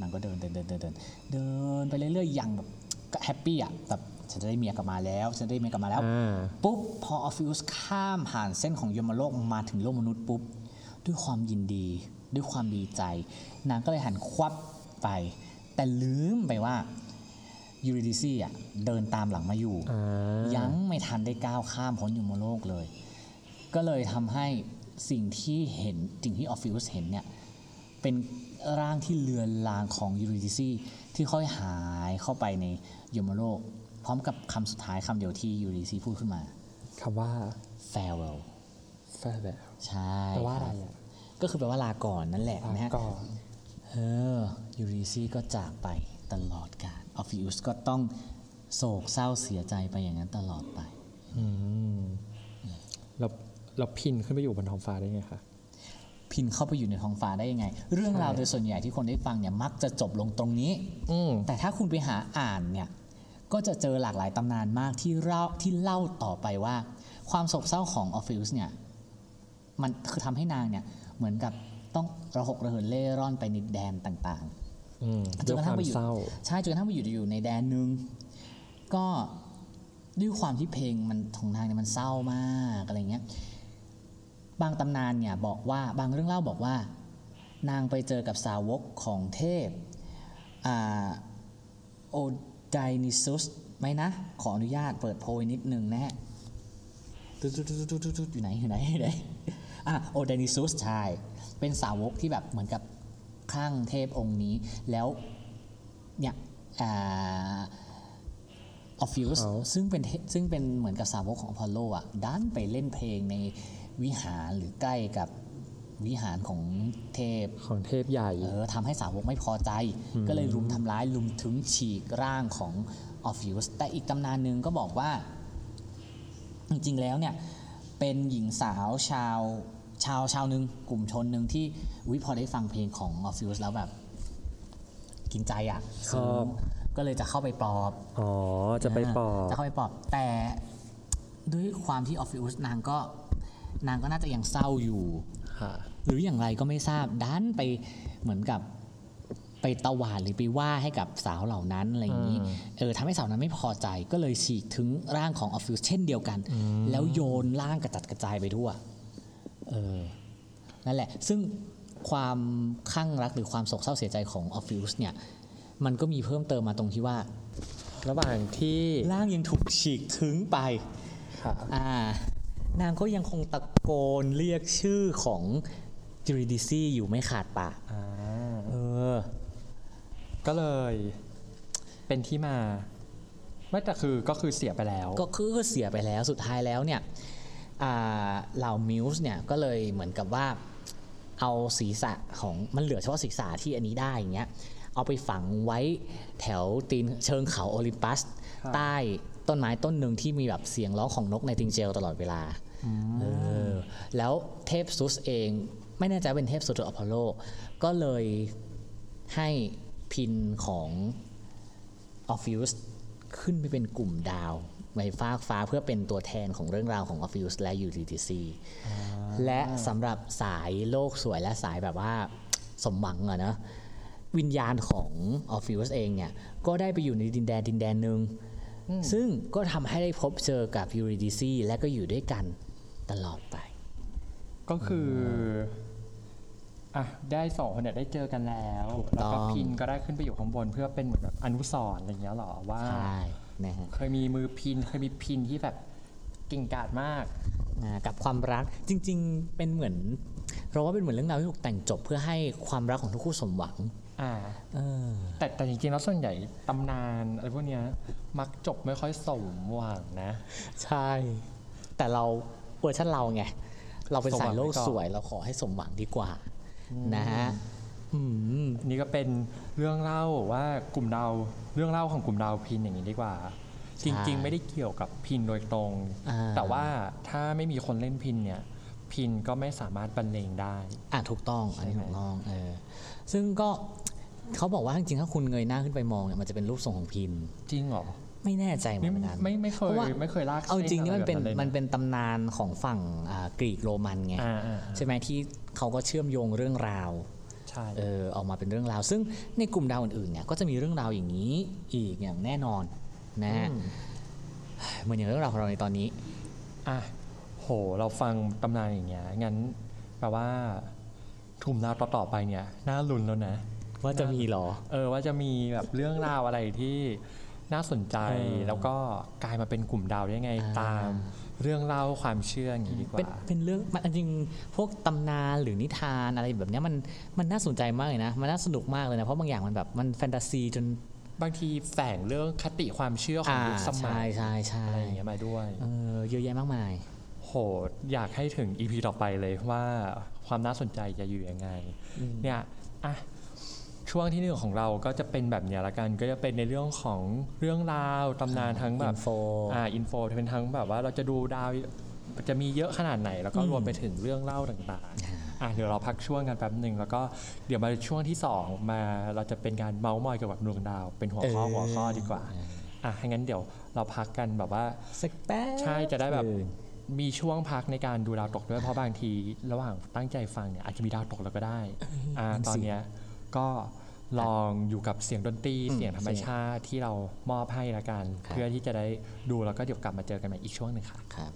นางก็เดินเดินเดินเดินเดินเดินไปเรื่อยๆอย่างแบบก็ happy อะแบบ ฉันจะได้เมียกลับมาแล้วฉันได้เมียกลับมาแล้ว อ่า ปุ๊บพอออฟฟิวสข้ามผ่านเส้นของยมโลกมาถึงโลกมนุษย์ปุ๊บ ด้วยความยินดี ด้วยความดีใจ นางก็เลยหันควับไป แต่แต่ลืมไปว่ายูริดิซีอะเดินตามหลังมาอยู่ อ่ายังไม่ทันได้ก้าวข้ามพ้นยมโลกเลย ก็เลยทำให้สิ่งที่เห็นสิ่งที่ออฟฟิวสเห็นเนี่ย เป็นร่างที่เลือนรางของยูริดิซีที่ค่อยหายเข้าไปในยมโลก พร้อมกับคำสุดท้ายคำเดียวที่ยูริดิซีพูดขึ้นมาคำว่า farewell farewell ใช่แปลว่าอะไรอะก็คือแปลว่าลาก่อนนั่นแหละนะฮะก่อนเออยูริดิซีก็จากไปตลอดกาลออฟฟิอุสก็ต้องโศกเศร้าเสียใจไปอย่างนั้นตลอดไปอืมแล้วเราพินขึ้นไปอยู่บนท้องฟ้าได้ไงคะพิณเข้าไปอยู่ในท้องฟ้าได้ยังไง เรื่องราวโดยส่วนใหญ่ที่คนได้ฟังเนี่ยมักจะจบลงตรงนี้อืมแต่ถ้าคุณไปหาอ่านเนี่ย ก็จะเจอหลากหลายตำนานมากที่เล่าที่เล่าต่อไปว่า ความโศกเศร้าของออฟฟิอุสเนี่ยมันคือทำให้นางเนี่ยเหมือนกับต้องระหกระเหินเล่ร่อนไปในแดนต่างๆอืมจด้วนยกระคทั่งวามไปอยู่เศร้าใช่จนกระทั่งไปอยู่อยู่ในแดนหนึ่งก็ด้วยความที่เพลงมันของนางเนี่ยมันเศร้ามากอะไรเงี้ยบางตำนานเนี่ยบอกว่าบางเรื่องเล่าบอกว่า นางไปเจอกับสาวกของเทพอ่าไดโอนิซุสไหมนะ ขออนุญาตเปิดโพยนิดนึงนะฮะตุ๊ดตุ๊ดตุ๊ดตุ๊ดตุ๊ดอยู่ไหนอยู่ไหนอยู่ไหนอะไดโอนิซุสใช่เป็นสาวกที่แบบเหมือนกับคลั่งเทพองค์นี้ แล้วเนี่ยออฟฟิวส์เขาซึ่งเป็นเทซึ่งเป็นเหมือนกับสาวกของอพอลโลอะดันไปเล่นเพลงในวิหารหรือใกล้กับ วิหารของเทพของเทพใหญ่เออทำให้สาวกไม่พอใจ ก็เลยรุมทำร้ายรุมทึ้งฉีกร่างของออฟฟิวส์แต่อีกตำนานหนึ่งก็บอกว่า จริงๆแล้วเนี่ย เป็นหญิงสาวชาวชาวชาวหนึ่งกลุ่มชนหนึ่งที่วิพอได้ฟังเพลงของออฟฟิวส์แล้วแบบ กินใจอะชอบก็เลยจะเข้าไปปลอบอ๋อจะไปปลอบจะเข้าไปปลอบ แต่ด้วยความที่ออฟฟิวส์นางก็นางก็น่าจะยังเศร้าอยู่ค่ะ หรืออย่างไรก็ไม่ทราบดันไปเหมือนกับไปตวาดหรือไปว่าให้กับสาวเหล่านั้นอะไรอย่างนี้อืมเออทำให้สาวนั้นไม่พอใจก็เลยฉีกทึ้งร่างของออฟฟิวส์เช่นเดียวกัน แล้วโยนร่างกระจัดกระจายไปทั่วเออนั่นแหละ ซึ่งความคลั่งรักหรือความโศกเศร้าเสียใจของออฟฟิวส์เนี่ยมันก็มีเพิ่มเติมมาตรงที่ว่า ระหว่างที่ร่างยังถูกฉีกถึงไปค่ะอ่านางก็ยังคงตะโกนเรียกชื่อของ จูริดิซี่อยู่ไม่ขาดปากอ่าเออ ก็เลยเป็นที่มา ไม่แต่คือก็คือเสียไปแล้ว ก็คือเสียไปแล้วสุดท้ายแล้วเนี่ยอ่าเหล่ามิวส์เนี่ยก็เลยเหมือนกับว่าเอาศีรษะของมันเหลือเฉพาะศีรษะที่อันนี้ได้อย่างเงี้ยเอาไปฝังไว้แถวตีนเชิงเขาโอลิมปัสครับใต้ต้นไม้ต้นหนึ่งที่มีแบบเสียงร้องของนกไนติงเกลตลอดเวลาเออแล้วเทพซุสเอง ไม่แน่ใจว่าเป็นเทพซุสหรืออพอลโล ก็เลยให้พิณของออฟฟิวส์ขึ้นไปเป็นกลุ่มดาวในฟากฟ้าเพื่อเป็นตัวแทนของเรื่องราวของออฟฟิวส์และ UTC และสำหรับสายโลกสวยและสายแบบว่าสมหวังอะนะวิญญาณของ Orpheus เองเนี่ย ก็ได้ไปอยู่ในดินแดนดินแดนหนึ่งซึ่งก็ทำให้ได้พบเจอกับ UTC และก็อยู่ด้วยกันตลอดไป ก็คืออะได้สองคนเนี่ยได้เจอกันแล้วถูกแล้วก็ตัวพิณก็ได้ขึ้นไปอยู่ข้างบนเพื่อเป็นเหมือนแบบอนุสรณ์อะไรอย่างเงี้ยหรอว่าใช่นะฮะเคยมีมือพิณเคยมีพิณที่แบบเก่งกาจมากอ่ากับความรักจริง ๆ เป็นเหมือน เราว่าเป็นเหมือนเรื่องราวที่ถูกแต่งจบเพื่อให้ความรักของทุกคู่สมหวังอ่าเออแต่แต่จริงๆแล้วส่วนใหญ่ตำนานอะไรพวกเนี้ยมักจบไม่ค่อยสมหวังนะ ใช่ แต่เราเวอร์ชันเราไง เราเป็นสมหวัสางยโลกไว้ก่อนสวย เราขอให้สมหวังดีกว่านะฮะอืมนี่ก็เป็นเรื่องเล่าว่ากลุ่มดาวเรื่องเล่าของกลุ่มดาวพินอย่างนี้ดีกว่า จริง ๆ ไม่ได้เกี่ยวกับพินโดยตรงอ่าแต่ว่าถ้าไม่มีคนเล่นพินเนี่ยพินก็ไม่สามารถบรรเลงได้ อะถูกต้องอันนี้ใช่ไหมถูกต้องเออซึ่งก็เขาบอกว่าจริงๆถ้าคุณเงยหน้าขึ้นไปมองเนี่ยมันจะเป็นรูปทรงของพิน จริงเหรอ ไม่แน่ใจเหมืนี่อนกันไม่ไม่เคเพยราะว่าไม่เคยลากเอาจริงๆนี่มันเป็นส้อะไรแบบมันลยะเป็นตำนานของฝั่งอ่ากรีกโรมันไงอ่าอ่าใช่ไหมที่เขาก็เชื่อมโยงเรื่องราวใช่เออออกมาเป็นเรื่องราว ซึ่งในกลุ่มดาวอื่นๆเนี่ยก็จะมีเรื่องราวอย่างนี้อีกอย่างแน่นอนนะฮะอืมเหมือนอย่างเรื่องราวของเราในตอนนี้อะโห เราฟังตำนานอย่างเงี้ยงั้นแปลว่าถุ่มดาวต่อๆไปเนี่ยน่าลุ้นแล้วนะ ว่าจะมีเหรอ เออว่าจะมีแบบเรื่องราวอะไรที่ น่าสนใจเออแล้วก็กลายมาเป็นกลุ่มดาวได้ไงอ่าตามเรื่องเล่าความเชื่ออย่างนี้ดีกเป็นว่าเป็นเรื่องมันจริงๆพวกตำนานหรือนิทานอะไรแบบเนี้ยมันมันน่าสนใจมากเลยนะมันน่าสนุกมากเลยนะเพราะบางอย่างมันแบบมันแฟนตาซีจนบางทีแฝงเรื่องคติความเชื่อของอ่ายุคสมัใช่ยใช่ใช่อะไรอย่างเงี้ยมาด้วยเออเยอะแยะมากมาย โหอยากให้ถึงอีพีต่อไปเลยว่าความน่าสนใจจะอยู่ยังไงเนี่ยอะ ช่วงที่หนึ่งของเราก็จะเป็นแบบเนี้ยละกัน ก็จะเป็นในเรื่องของเรื่องราวตำนานทั้งแบบ info อ่าอินโฟเป็นทั้งแบบว่าเราจะดูดาวจะมีเยอะขนาดไหน แล้วก็อืมรวมไปถึงเรื่องเล่าต่างๆอะเดี๋ยวเราพักช่วงกันแป๊บหนึ่งแล้วก็เดี๋ยวมาช่วงที่สองมาเราจะเป็นการเมาส์มอยเกี่ยวกับดวงดาว เป็นหัวข้อหัวข้อดีกว่าอะให้งั้นเดี๋ยวเราพักกันแบบว่าสักแป๊บใช่จะได้แบบหนึ่งมีช่วงพักในการดูดาวตกด้วยเพราะบางที ระหว่างตั้งใจฟังเนี่ยอาจจะมีดาวตกแล้วก็ได้อ่านั่นสิตอนเนี้ยก็ ลองอยู่กับเสียงดนตรีอืมเสียงธรรมชาติที่เรามอบให้ละกันครับเพื่อที่จะได้ดูแล้วก็เดี๋ยวกลับมาเจอกันใหม่อีกช่วงหนึ่งค่ะครับ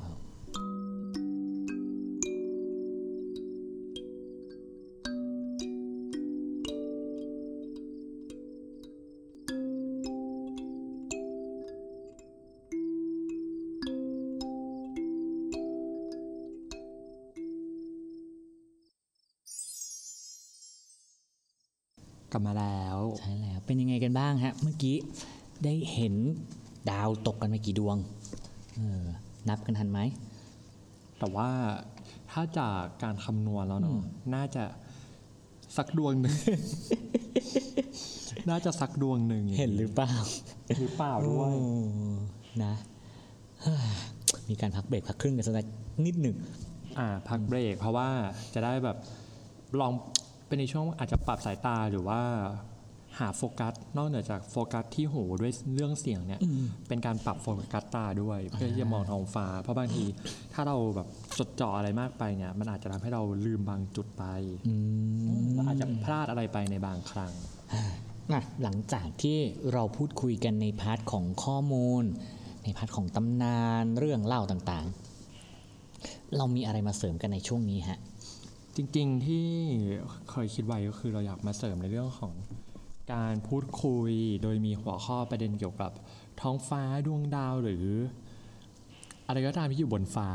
ลับมาแล้ว ใช่แล้ว เป็นยังไงกันบ้างฮะ เมื่อกี้ได้เห็นดาวตกกันไปกี่ดวงเออนับกันทันไหม แต่ว่าถ้าจากการคำนวณแล้วเนาะน่าจะสักดวงหนึ่ง น่าจะสักดวงหนึ่งเห็นหรือเปล่า หรือเปล่าด้วยโอ้นะเฮ้ยมีการพักเบรกพักครึ่งกันสักนิดหนึ่ง อ่า พักเบรกเพราะว่าจะได้แบบลอง เป็นในช่วงอาจจะปรับสายตาหรือว่าหาโฟกัสนอกเหนือจากโฟกัสที่หูด้วยเรื่องเสียงเนี่ยเป็นการปรับโฟกัสตาด้วยเพื่อที่จะมองท้องฟ้า เพราะบางทีถ้าเราแบบจดจ่ออะไรมากไปเนี่ยมันอาจจะทำให้เราลืมบางจุดไปอืมเราอาจจะพลาดอะไรไปในบางครั้งนะหลังจากที่เราพูดคุยกันใน part ของข้อมูล ใน part ของตำนานเรื่องเล่าต่างๆ เรามีอะไรมาเสริมกันในช่วงนี้ฮะ จริงๆที่เคยคิดไว้ก็คือเราอยากมาเสริมในเรื่องของการพูดคุยโดยมีหัวข้อประเด็นเกี่ยวกับท้องฟ้าดวงดาวหรือ อะไรก็ตามที่อยู่บนฟ้า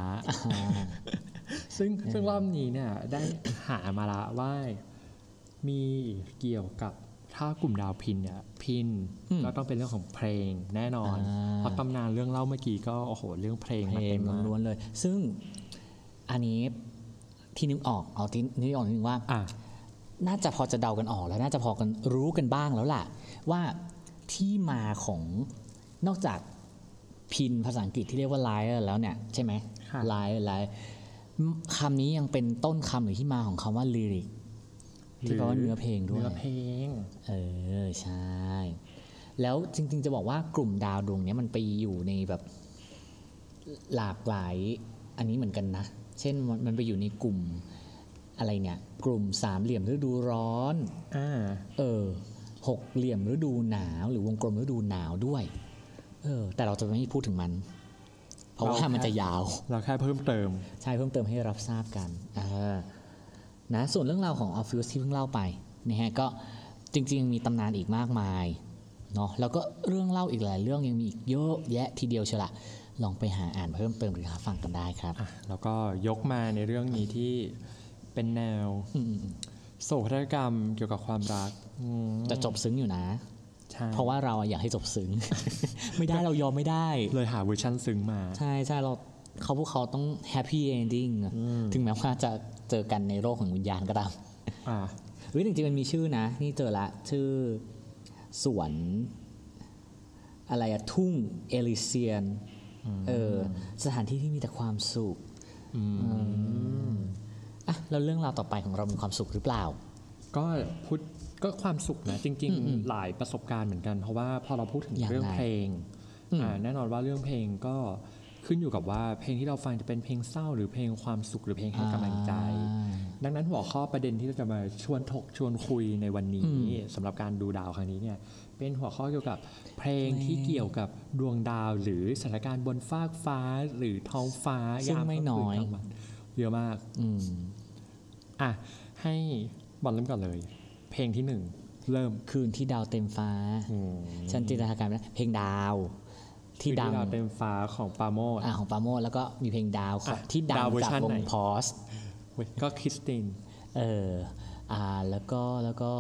ซึ่งซึ่งรอบนี้เนี่ยได้หามาละว่ามีเกี่ยวกับถ้ากลุ่มดาวพินเนี่ยพินอืมก็ต้องเป็นเรื่องของเพลงแน่นอนอ่าเพราะตำนานเรื่องเล่าเมื่อกี้ก็โอ้โหเรื่องเพลงเพมาลเต็งมมากล้วนๆเลย ซึ่งอันนี้ ที่นึกออกเอาที่นึกออกนิดนึงว่าอะน่าจะพอจะเดากันออกแล้วน่าจะพอกันรู้กันบ้างแล้วล่ะ ว่าที่มาของนอกจากพินภาษาอังกฤษที่เรียกว่า liar แล้วเนี่ยใช่ไหมค่ะ liar liar คำนี้ยังเป็นต้นคำหรือที่มาของคำว่า lyric ที่แปลว่าเนื้อเพลงด้วยเนื้อเพลงเออใช่ แล้วจริง ๆ จะบอกว่ากลุ่มดาวดวงเนี้ยมันไปอยู่ในแบบหลากหลายอันนี้เหมือนกันนะ เช่นมันมันไปอยู่ในกลุ่มอะไรเนี่ย กลุ่มสามเหลี่ยมฤดูร้อนอ่าเออหกเหลี่ยมฤดูหนาว หรือวงกลมฤดูหนาวด้วย เออ แต่เราจะไม่พูดถึงมัน เพราะว่าเราแค่มันจะยาว เราแค่เพิ่มเติม ใช่เพิ่มเติมให้รับทราบกันอ่านะส่วนเรื่องราวของออฟฟิศที่เพิ่งเล่าไปนะฮะก็จริง ๆ มีตำนานอีกมากมายเนาะแล้วก็เรื่องเล่าอีกหลายเรื่องยังมีอีกเยอะแยะทีเดียวเชียวละ ลองไปหาอ่านเพิ่มเติมหรือหาฟังกันได้ครับอะแล้วก็ยกมาในเรื่องนี้ที่เป็นแนวอืมโศกนาฏกรรมเกี่ยวกับความรักอืมๆจะจบซึ้งอยู่นะใช่เพราะว่าเราอะอยากให้จบซึ้ง ไม่ได้เรายอมไม่ได้ เลยหาเวอร์ชันซึ้งมา ใช่ใช่เราเขาพวกเขาต้อง happy ending ถึงแม้ว่าจะเจอกันในโลกของวิญญาณก็ตามอ่าเฮ้ยจริงๆมันมีชื่อนะ นี่เจอละชื่อสวน อะไรอะทุ่งเอลิเซียน เออสถานที่ที่มีแต่ความสุขอะแล้วเรื่องราวต่อไปของเรามีความสุขหรือเปล่า ก็พูดก็ความสุขนะจริง ๆ หลายประสบการณ์เหมือนกัน เพราะว่าพอเราพูดถึงอย่างไรเรื่องเพลงอืมอ่าแน่นอนว่าเรื่องเพลงก็ขึ้นอยู่กับว่าเพลงที่เราฟังจะเป็นเพลงเศร้า หรือเพลงความสุขหรือเพลงให้กำลังใจ ดังนั้นหัวข้อประเด็นที่เราจะมาชวนถกชวนคุยในวันนี้สำหรับการดูดาวครั้งนี้เนี่ย เป็นหัวข้อเกี่ยวกับเพลงที่เกี่ยวกับดวงดาวหรือสถานการณ์บนฟากฟ้าหรือท้องฟ้าซึ่งยามไม่ค่ำคืน้อยกลางวันเยอะมากอืมอะให้บอลเริ่มก่อนเลย เพลงที่หนึ่งเริ่มคืนที่ดาวเต็มฟ้าอืมฉันจินตนาการไปนะเพลงดาวที่คือดังดาวเต็มฟ้าของปราโมดอ่าของปราโมทแล้วก็มีเพลงดาวของอะที่ดังดาวเวอร์จากชันวไหนงพอสเว้ยก็คริสตินเอออ่าแล้วก็แล้วก็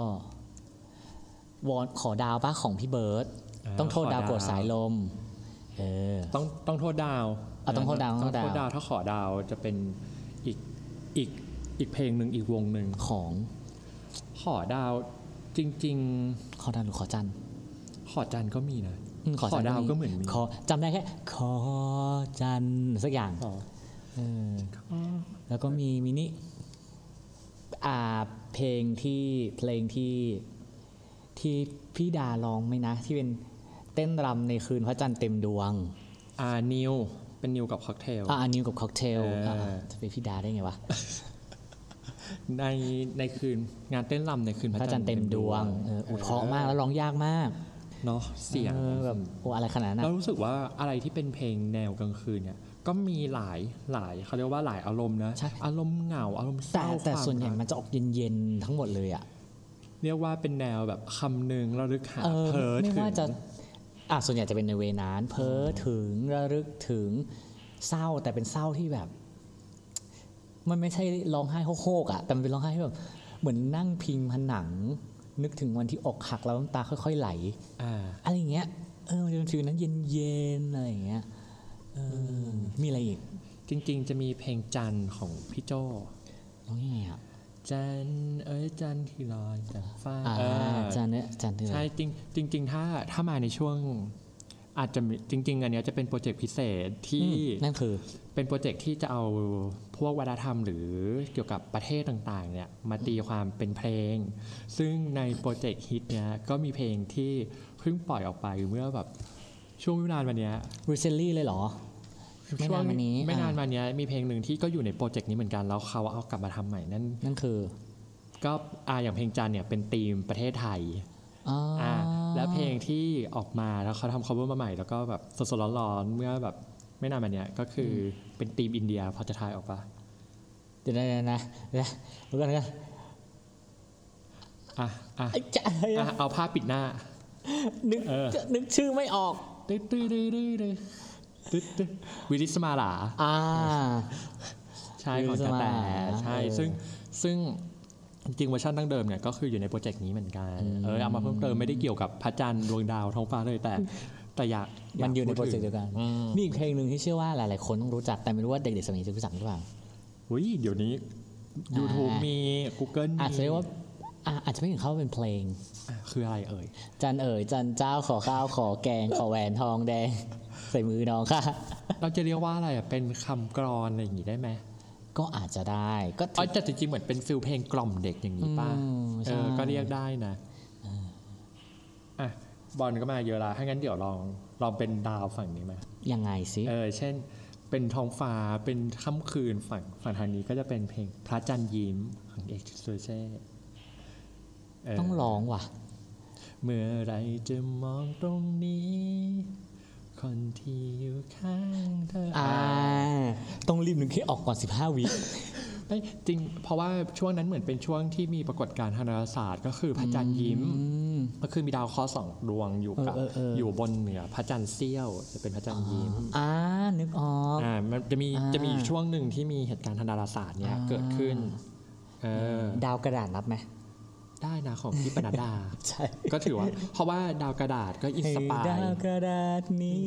วอนขอดาวป้าของพี่เบิร์ตาต้องโทษขอดาวโกรธสายลมเออต้องต้องโทษดาวอะต้องโทษดาวต้องต้องโทโทษษดาวดาวถ้าขอดาวจะเป็นอีกอีกอีกเพลงหนึ่งอีกวงหนึ่งของ ขอดาวจริงขอดาวหรือขอจันทร์ๆขอจันทร์ก็มีนะอืมขอจันทร์ดาวก็เหมือนมีขอจำได้แค่ขอจันทร์สักอย่างอ๋อเออแล้วก็มีมินิอ่าเพลงที่เพลงที่ ที่พี่ดาร้องไหมนะ ที่เป็นเต้นรำในคืนพระจันทร์เต็มดวงอ่านิวเป็นนิวกับค็อกเทลอ่าอันนิวกับค็อกเทลเอออ่าจะเป็นพี่ดาได้ไงวะในในคืนงานเต้นรำในคืนพพระระจัจันนททร์ร์เต็มดวงเอออุยเพราะมากแล้วร้องยากมากเนาะเสียงเออแบบโอ้อะไรขนาดนั้นเราอะรู้สึกว่าอะไรที่เป็นเพลงแนวกลางคืนเนี่ยก็มีหลายหลายเขาเรียกว่าหลายอารมณ์นะอารมณ์เหงาอารมณ์เศแต่ร้าแต่ความส่วนใหญ่รักมันจะออกเย็นๆทั้งหมดเลยอะ เรียกว่าเป็นแนวแบบคำหนึ่งระลึกหาเออเพ้อไม่ถึงว่าจะอะส่วนใหญ่จะเป็นในเวนั้น เพ้อถึงระลึกถึงเศร้าแต่เป็นเศร้าที่แบบ มันไม่ใช่ร้องไห้โฮกๆอะแต่มันเป็นร้องไห้ที่แบบเหมือนนั่งพิงผนัง นึกถึงวันที่อกหักแล้วน้ำตาค่อย ๆ ไหลอ่าอะไรอย่างเงี้ยเออมันจะเป็น feel นั้นเย็นๆอะไรอย่างเงี้ยเออมีอะไรอีก จริง ๆ จะมีเพลงจันทร์ของพี่โจร้องยังไงอะ จันทร์เอ้ยจันทร์ที่ลอยจากฟ้าอ่าเออจันทร์เนี่ยจันทร์ที่ใช่จริงจริงๆถ้าถ้ามาในช่วง อาจจะมีจริง ๆ อันเนี้ยจะเป็นโปรเจกต์พิเศษที่นั่นคือ เป็นโปรเจกต์ที่จะเอาพวกวัฒนธรรมหรือเกี่ยวกับประเทศต่างๆเนี่ยมาตีความเป็นเพลง ซึ่งในโปรเจกต์ฮิตเนี้ยก็มีเพลงที่เพิ่งปล่อยออกไปเมื่อแบบช่วงไม่นานวันเนี้ย recently เลยเหรอ ไม่นานมานี้ไม่นานอ่ามาเนี้ยมีเพลงหนึ่งที่ก็อยู่ในโปรเจกต์นี้เหมือนกันแล้วเขาเอากลับมาทำใหม่นั่นนั่นคือ ก็อ่าอย่างเพลงจันทร์เนี่ยเป็นธีมประเทศไทยอ๋อออ่าแล้วเพลงที่ออกมาแล้วเขาทำ cover มาใหม่ แล้วก็แบบสดๆร้อนๆเมื่อแบบไม่นานมาเนี้ยก็คืออเป็นทีมอินเดียพอจะทายออกปะเดี๋ยวนะเดี๋ยวนะเดี๋ยวนะเดี๋ยวก่อนนะอะอะไอ้จะอะไรอะอะเอาผ้าปิดหน้านึกเออนึกชื่อไม่ออกตึ๊ดตึ๊ดตึ๊ดตึ๊ด ตึ๊ดตึ๊ดวิลิศมาหราอ่าใช่ของกระแตวิลิสมาหราใช่เออซึ่งซึ่งจริงๆเวอร์ชันดั้งเดิมเนี่ยก็คืออยู่ในโปรเจกต์นี้เหมือนกันเออเอามาเพิ่มเติมไม่ได้เกี่ยวกับพระจันทร์ดวงดาวท้องฟ้าเลยแต่แต่อยากมันอยู่ในพูโปรเจกต์เดียวกันอืมมีอีกเพลงหนึ่งที่เชื่อว่าหลาย ๆ คนต้องรู้จักแต่ไม่รู้ว่าเด็ก ๆ สมัยนี้จะรู้จักหรือเปล่าอุ้ยเดี๋ยวนี้ YouTube อ่ามีมี Google มีอาจจะเรียกว่าอะอาจจะไม่ถึงเข้าเป็นเพลงอะคืออะไรเอ่ย จันทร์เอ๋ยจันทร์เจ้าขอข้าวขอแกงขอแหวนทองแดง ใส่มือน้องข้า เราจะเรียกว่าอะไรอะเป็นคำกลอนอะไรอย่างงี้ได้ไหมก็อาจจะได้ก็อ๋อแต่จริงๆเหมือนเป็น feel เพลงกล่อมเด็กอย่างนี้ป่ะอืมเอใช่ อก็เรียกได้นะอะบอลก็มาเยอะละถ้างั้นเดี๋ยวลองลองเป็นดาวฝั่งนี้ไหมยังไงสิ เออ เช่น เป็นท้องฟ้าเป็นค่ำคืนฝั่งฝั่งทางนี้ก็จะเป็นเพลงพระจันทร์ยิ้มของเอกซูเช่เต้องร้องว่ะ เมื่อไรจะมองตรงนี้ คนที่อยู่ข้างเธออ่า ต้องรีบนึกให้ออกก่อน 15 วิไม่จริง เพราะว่าช่วงนั้นเหมือนเป็นช่วงที่มีปรากฏการณ์ทางดาราศาสตร์ ก็คือพระจันทร์ยิ้มอืมก็คือมีดาวเคราะห์สองดวงอยู่กับเออเออเอออ อยู่บนเหนือพระจันทร์เสี้ยว จะเป็นพระจันทร์ยิ้ม อ่านึกออก อ่ามันจะมีอ่า จะมีอยู่ช่วงหนึ่งที่มีเหตุการณ์ทางดาราศาสตร์เนี่ยเกิดขึ้น เออ ดาวกระดาษนับไหม ได้นะของพี่ปนัดดา ใช่ ก็ถือว่า เพราะว่าดาวกระดาษก็ inspire ให้ดาวกระดาษนี้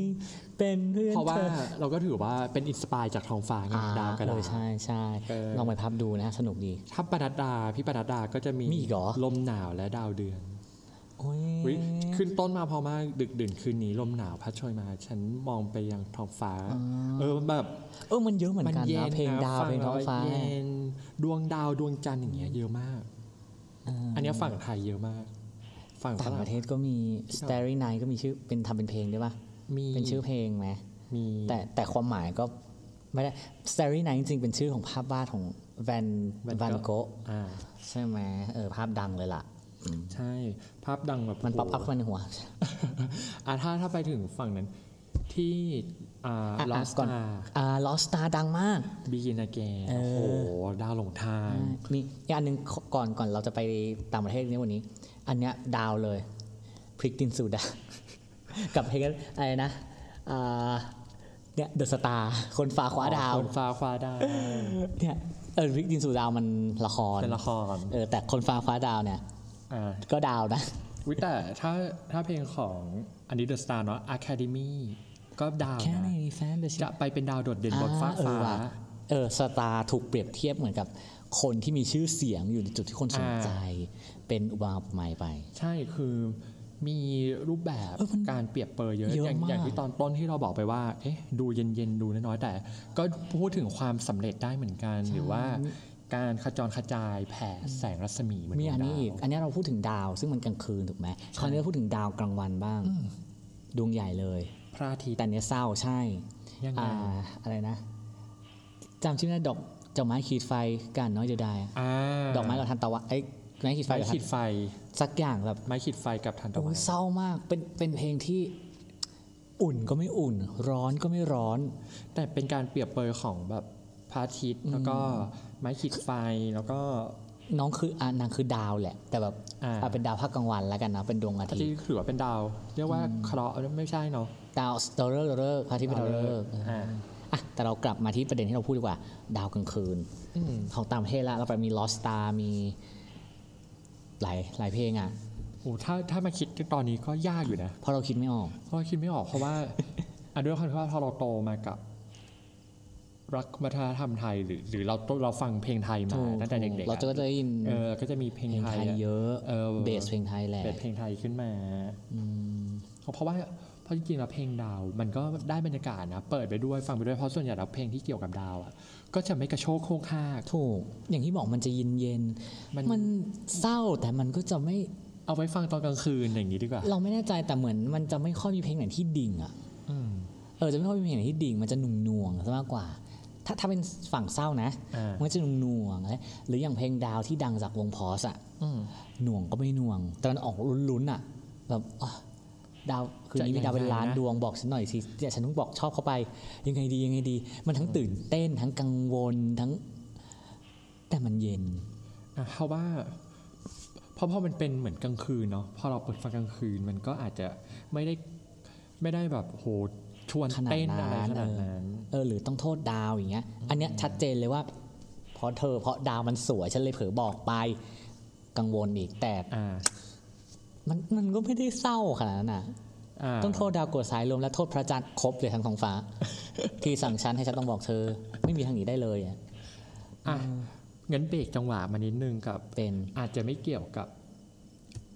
เป็นเพื่อนเพราะว่าเธอเราก็ถือว่าเป็น inspire จากท้องฟ้าไงอ่าดาวกระเอดาอษใช่ใช่เออลองไปพับดูนะสนุกดีถ้าปนัดดาพี่ปนัดดาก็จะมีมีอีกเหรอลมหนาวและดาวเดือนโอ้ยอุ๊ยขึ้นต้นมาพอมากดึกดื่นคืนนี้ลมหนาวพัดโชยมา ฉันมองไปยังท้องฟ้า เออมันแบบเออมันเยอะเหมือนกันเย็นะเพลงดาวฟัเพลงท้องฟ้าแล้วเย็นดวงดาวดวงจันทร์อย่างเงี้ยเยอะมากเอออันเนี้ยฝั่งไทยเยอะมาก ฝั่งฝต่างรั่ปงระเทศก็มี Starry Night ก็มีชื่อเป็นทำเป็นเพลงด้วยป่ะมีเป็นชื่อเพลงไหมมีแต่แต่ความหมายก็ไม่ได้ Starry Night จริงๆเป็นชื่อของภาพวาดของแวนวันโกะอ่าใช่ไหมเออภาพดังเลยล่ะ ใช่ ภาพดังแบบมันป๊อปอัพโโหมาในหัวอะถ้าถ้าไปถึงฝั่งนั้นที่อ่าอะ ลออะสก่อนตาอ่า Lost Star ดังมากบีกินาแกเอโอ้อโหดาวหลงทางมีอีกอันหนึ่งก่อนก่อนเราจะไปต่างประเทศนี้วันนี้ อันเนี้ยดาวเลยพริกตินสูดากับเพลงอะไรนะอ่าเนี่ยเดอะสตาร์คนฟ้าคว้าดาว คนฟ้าคว้าดาวเนี่ยเออพริกตินสูดาวมันละครเป็นละครเออแต่คนฟ้าคว้าดาวเนี่ยอ่าก็ดาวนะวิแต่ถ้าถ้าเพลงของอันนี้เดอะสตาร์เนาะ Academy ก็ดาวแค่นะในแฟนเดอะจะไปเป็นดาวโดดเด่นบนฟ้ากเออฟ้าว่ะเออสตาร์ถูกเปรียบเทียบเหมือนกับคนที่มีชื่อเสียงอยู่ในจุดที่คนสนใจ เป็นอุบาอุปไมยไป ใช่คือมีรูปแบบเออมันการเปรียบเปรยเยอะเยอะอย่างมากอย่างที่ตอนต้นที่เราบอกไปว่า เอ๊ะ ดูเย็นๆ ดูน้อยๆแต่ ก็พูดถึงความสำเร็จได้เหมือนกัน หรือว่าการขจรขจายแผ่แสงรัศมีเหมือนมีดวงอันนี้ดาวอีกอันนี้เราพูดถึงดาวซึ่งมันกลางคืนถูกไหมคราวนี้เราพูดถึงดาวกลางวันบ้าง ดวงใหญ่เลย พระอาทิตย์แต่เนี้ยเศร้าใช่ยังไงอ่าอะไรนะจำชื่อไม่ได้ดอกดอกไม้ขีดไฟกันน้อยเดียวดายอ่าดอกไม้กับทันตะวันไอ้ยไม้ขีดไฟไม้กับทัขีนดไฟสักอย่างแบบไม้ขีดไฟกับทันตะโอ้วัยนเศร้ามากเป็นเป็นเพลงที่อุ่นก็ไม่อุ่น ร้อนก็ไม่ร้อน แต่เป็นการเปรียบเปรยของแบบพระอาทิตย์แล้วก็ไม้ขีดไฟแล้วก็น้องคืออ่านางคือดาวแหละ แต่แบบอ่าเอาเป็นดาวภาคกลางวันแล้วกันนะเป็นดวงอาพระอาทิทิตตย์ย์ถือว่าเป็นดาว เรียกว่าเคราะห์ไม่ใช่เนาะ ดาวดาวฤกษ์ดาวฤกษ์พระอาทิตย์เป็นดาวฤกษ์อ่า อะแต่เรากลับมาที่ประเด็นที่เราพูดดีกว่า ดาวกลางคืน อืม ของต่างประเทศแล้วเราไปมี Lost Star มีหลายหลายเพลงอะโอ้ถ้าถ้ามาคิดตอนนี้ก็ยากอยู่นะ เพราะเราคิดไม่ออก เพราะว่าคิดไม่ออกเพราะว่าอะด้วยความที่ว่าพอเราโตมากับ รักวัฒนธรรมไทยหรือ หรือเราเราฟังเพลงไทยมาถูกตั้งแต่เด็กถูๆเราจะก็อะจะได้ยิน เออก็จะมีเพลงเพลงไทไทยยอะเยอะเออเบสเพลงไทยแหละเป็นเพลงไทยขึ้นมาอืมเพราะว่า เพราะจริงๆแล้วเพลงดาวมันก็ได้บรรยากาศนะ เปิดไปด้วยฟังไปด้วยเพราะส่วนใหญ่แล้วเพลงที่เกี่ยวกับดาวอะก็จะไม่กระโชกโคกคากถูก อย่างที่บอกมันจะเย็นเย็นๆมันมันเศร้าแต่มันก็จะไม่เอาไว้ฟังตอนกลางคืนอย่างนี้ดีกว่า เราไม่แน่ใจแต่เหมือนมันจะไม่ค่อยมีเพลงไหนที่ดิ่งอะอืมเออจะไม่ค่อยมีเพลงไหนที่ดิ่งมันจะหนุ่งหน่วงๆซะมากกว่า ถ้าถ้าเป็นฝั่งเศร้านะอ่ามันก็จะหน่วงๆอะไรหรืออย่างเพลงดาวที่ดังจากวงพอสอะอืมหน่วงก็ไม่หน่วงแต่มันออกลุ้นๆอะแบบอะ ดาวคืนนี้จะมีดาวเป็นล้านยังไงนะดวงบอกฉันหน่อยสิเนี่ยฉันต้องบอกชอบเขาไป ยังไงดียังไงดี มันทั้งตื่นเต้นทั้งกังวลทั้ง แต่มันเย็นอะเพราะว่าเพราะพอมันเป็นเหมือนกลางคืนเนาะพอเราเปิดฟังกลางคืนมันก็อาจจะไม่ได้ไม่ได้แบบโหชวนขนาดเต้นอะไรนั้นขนาดเออนั้นเออหรือต้องโทษดาวอย่างเงี้ย อันเนี้ยชัดเจนเลยว่าเพราะเธอเพราะดาวมันสวยฉันเลยเผลอบอกไปกังวลอีกแต่อ่า มันมันก็ไม่ได้เศร้าขนาดนั้นน่ะอ่าต้องโทษดาวกดสายลมและโทษพระจันทร์ครบเลยทั้งท้องฟ้า ที่สั่งฉันให้ฉันต้องบอกเธอ ไม่มีทางหนีได้เลยอะอะงั้นเบรกจังหวะมานิดนึงกับเป็นอาจจะไม่เกี่ยวกับ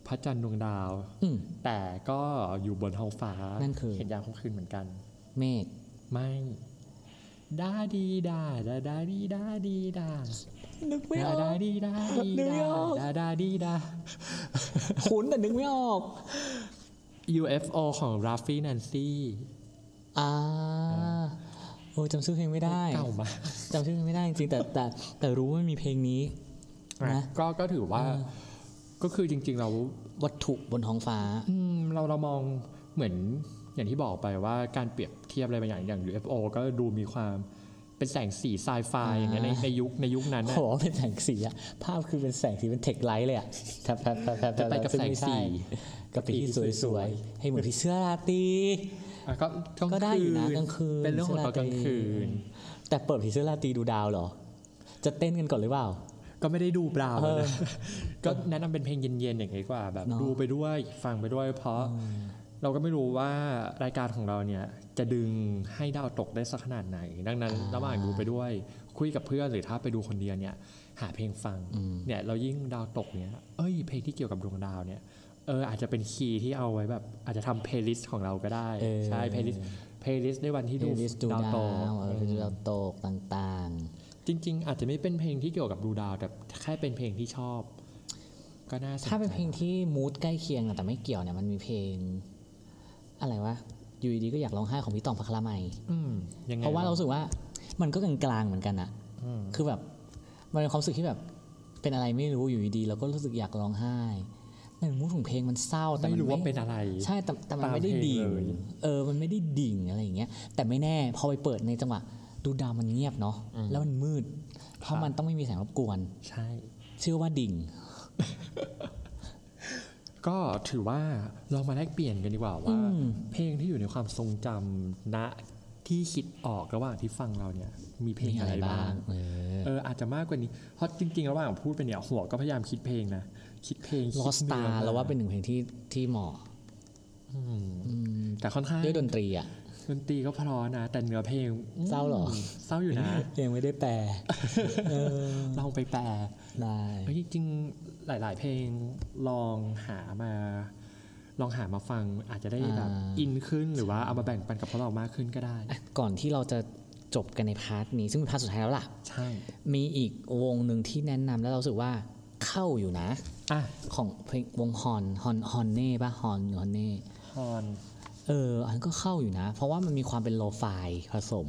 พระจันทร์ดวงดาวอืมแต่ก็อยู่บนท้องฟ้านั่นคือเห็นยามค่ำคืนเหมือนกัน เมฆไม่ดาดีดาดาดาดีดาดีดา นึกไม่อดาอก ดาดีดาดีนึกไม่ดาออก ดาดาดีดา คุ้นแต่นึกไม่ออก UFO ของราฟฟี่แนนซี่อ่าโอ้จำชื่อเพลงไม่ได้เก่ามากจำชื่อเพลงไม่ได้จริงๆแต่แต่แต่รู้ว่ามีเพลงนี้ นะ ก็ก็ถือว่าเออก็คือจริง ๆ เราวัตถุบนท้องฟ้า อืมเราเรามองเหมือนอย่างที่บอกไปว่าการเปรียบเทียบอะไรบางอย่างอย่าง UFO ก็ดูมีความ เป็นแสงสีไซไฟอ่าอย่างเงี้ยในในยุคในยุคนั้นโอ้น่ะโหเป็นแสงสีอะภาพคือเป็นแสงสีเป็นเทคไลท์เลยอะแทบแทบแทบแทบจะไปกับซึ่แสงไม่ใช่สีกับปีที่สวยๆ ให้เหมือนพี่เสื้อราตรีอะก็กลางก็ได้อยู่นะคืกลางคืนเป็นเรื่องของตอนกลางคืน แต่เปิดผีเสื้อราตรีดูดาวเหรอ จะเต้นกันก่อนหรือเปล่าก็ไม่ได้ดูเปล่าเออนะก็แนะนำเป็นเพลงเย็นๆอย่างนี้ดีกว่า แบบเนอะดูไปด้วยฟังไปด้วย เพราะเราก็ไม่รู้ว่ารายการของเราเนี่ย จะดึงให้ดาวตกได้สักขนาดไหน ดังนั้นระหว่างดูไปด้วยคุยกับเพื่อนหรือถ้าไปดูคนเดียวเนี่ย หาเพลงฟังอืมเนี่ยเรายิ่งดาวตกเนี่ยเอ้ยเพลงที่เกี่ยวกับดวงดาวเนี่ยเอออาจจะเป็น key ที่เอาไว้แบบอาจจะทำ playlist ของเราก็ได้เออใช่ playlist playlist ในวันที่เพลดู playlist ดูดาวดาวตกเออดูดาวตกต่างจริง ๆ อาจจะไม่เป็นเพลงที่เกี่ยวกับดูดาวแต่แค่เป็นเพลงที่ชอบ ก็น่าสนใจถ้าเป็นเพลงที่ mood ใกล้เคียงอะแต่ไม่เกี่ยวเนี่ยมันมีเพลง อะไรวะ อยู่ดีๆก็อยากร้องไห้ของพี่ตองพัคละไมอืมยังไงเพราะว่าเรารู้สึกว่ามันก็กลางๆเหมือนกันอะอืมคือแบบมันเป็นความรู้สึกที่แบบ เป็นอะไรไม่รู้อยู่ดีๆเราก็รู้สึกอยากร้องไห้แต่มูดของเพลงมันเศร้าแต่ไม่มันรู้ว่าเป็นอะไร ใช่แต่แต่มันตามไม่ได้เพลงดิ่งเลยเออ มันไม่ได้ดิ่งอะไรอย่างเงี้ย แต่ไม่แน่พอไปเปิดในจังหวะดูดาวมันเงียบเนาะแล้วมันมืด เพราะมันต้องไม่มีแสงรบกวน ใช่ชื่อว่าดิ่ง ก็ถือว่าลองมาแลกเปลี่ยนกันดีกว่าว่าอืมเพลงที่อยู่ในความทรงจำณที่คิดออกระหว่างที่ฟังเราเนี่ย มีเพลงมีอะอะไรไรบ้าบ้างงเออเอออาจจะมากกว่านี้ เพราะจริงๆ ระหว่างพูดไปเนี่ยหัวก็พยายามคิดเพลงนะ คิดเพลงลอคิดสตาเนื้อเราว่าเป็นหนึ่งเพลงที่ที่เหมาะอืมอืมแต่ค่อนข้างด้วยดนตรีอะ ดนตรีก็เพราะนะ แต่เนื้อเพลงมเศร้าเหรอ เศร้าอยู่นะยังไม่ได้แปลเออลองไปแปลได้เฮ้ยจริงๆหลาย ๆ เพลงลองหามา ลองหามาฟังอาจจะได้แบบอินขึ้นหรือว่าเอามาแบ่งปันกับพวกเรามากขึ้นก็ได้อะก่อนที่เราจะจบกันใน part นี้ ซึ่งเป็น part สุดท้ายแล้วล่ะ ใช่ มีอีกวงหนึ่งที่แนะนำแล้วเรารู้สึกว่าเข้าอยู่นะอะของเพลงวงฮอนฮอน HONNE ป่ะฮอน HONNE ฮอน เอออันนั้นก็เข้าอยู่นะ เพราะว่ามันมีความเป็น lo-fiผสม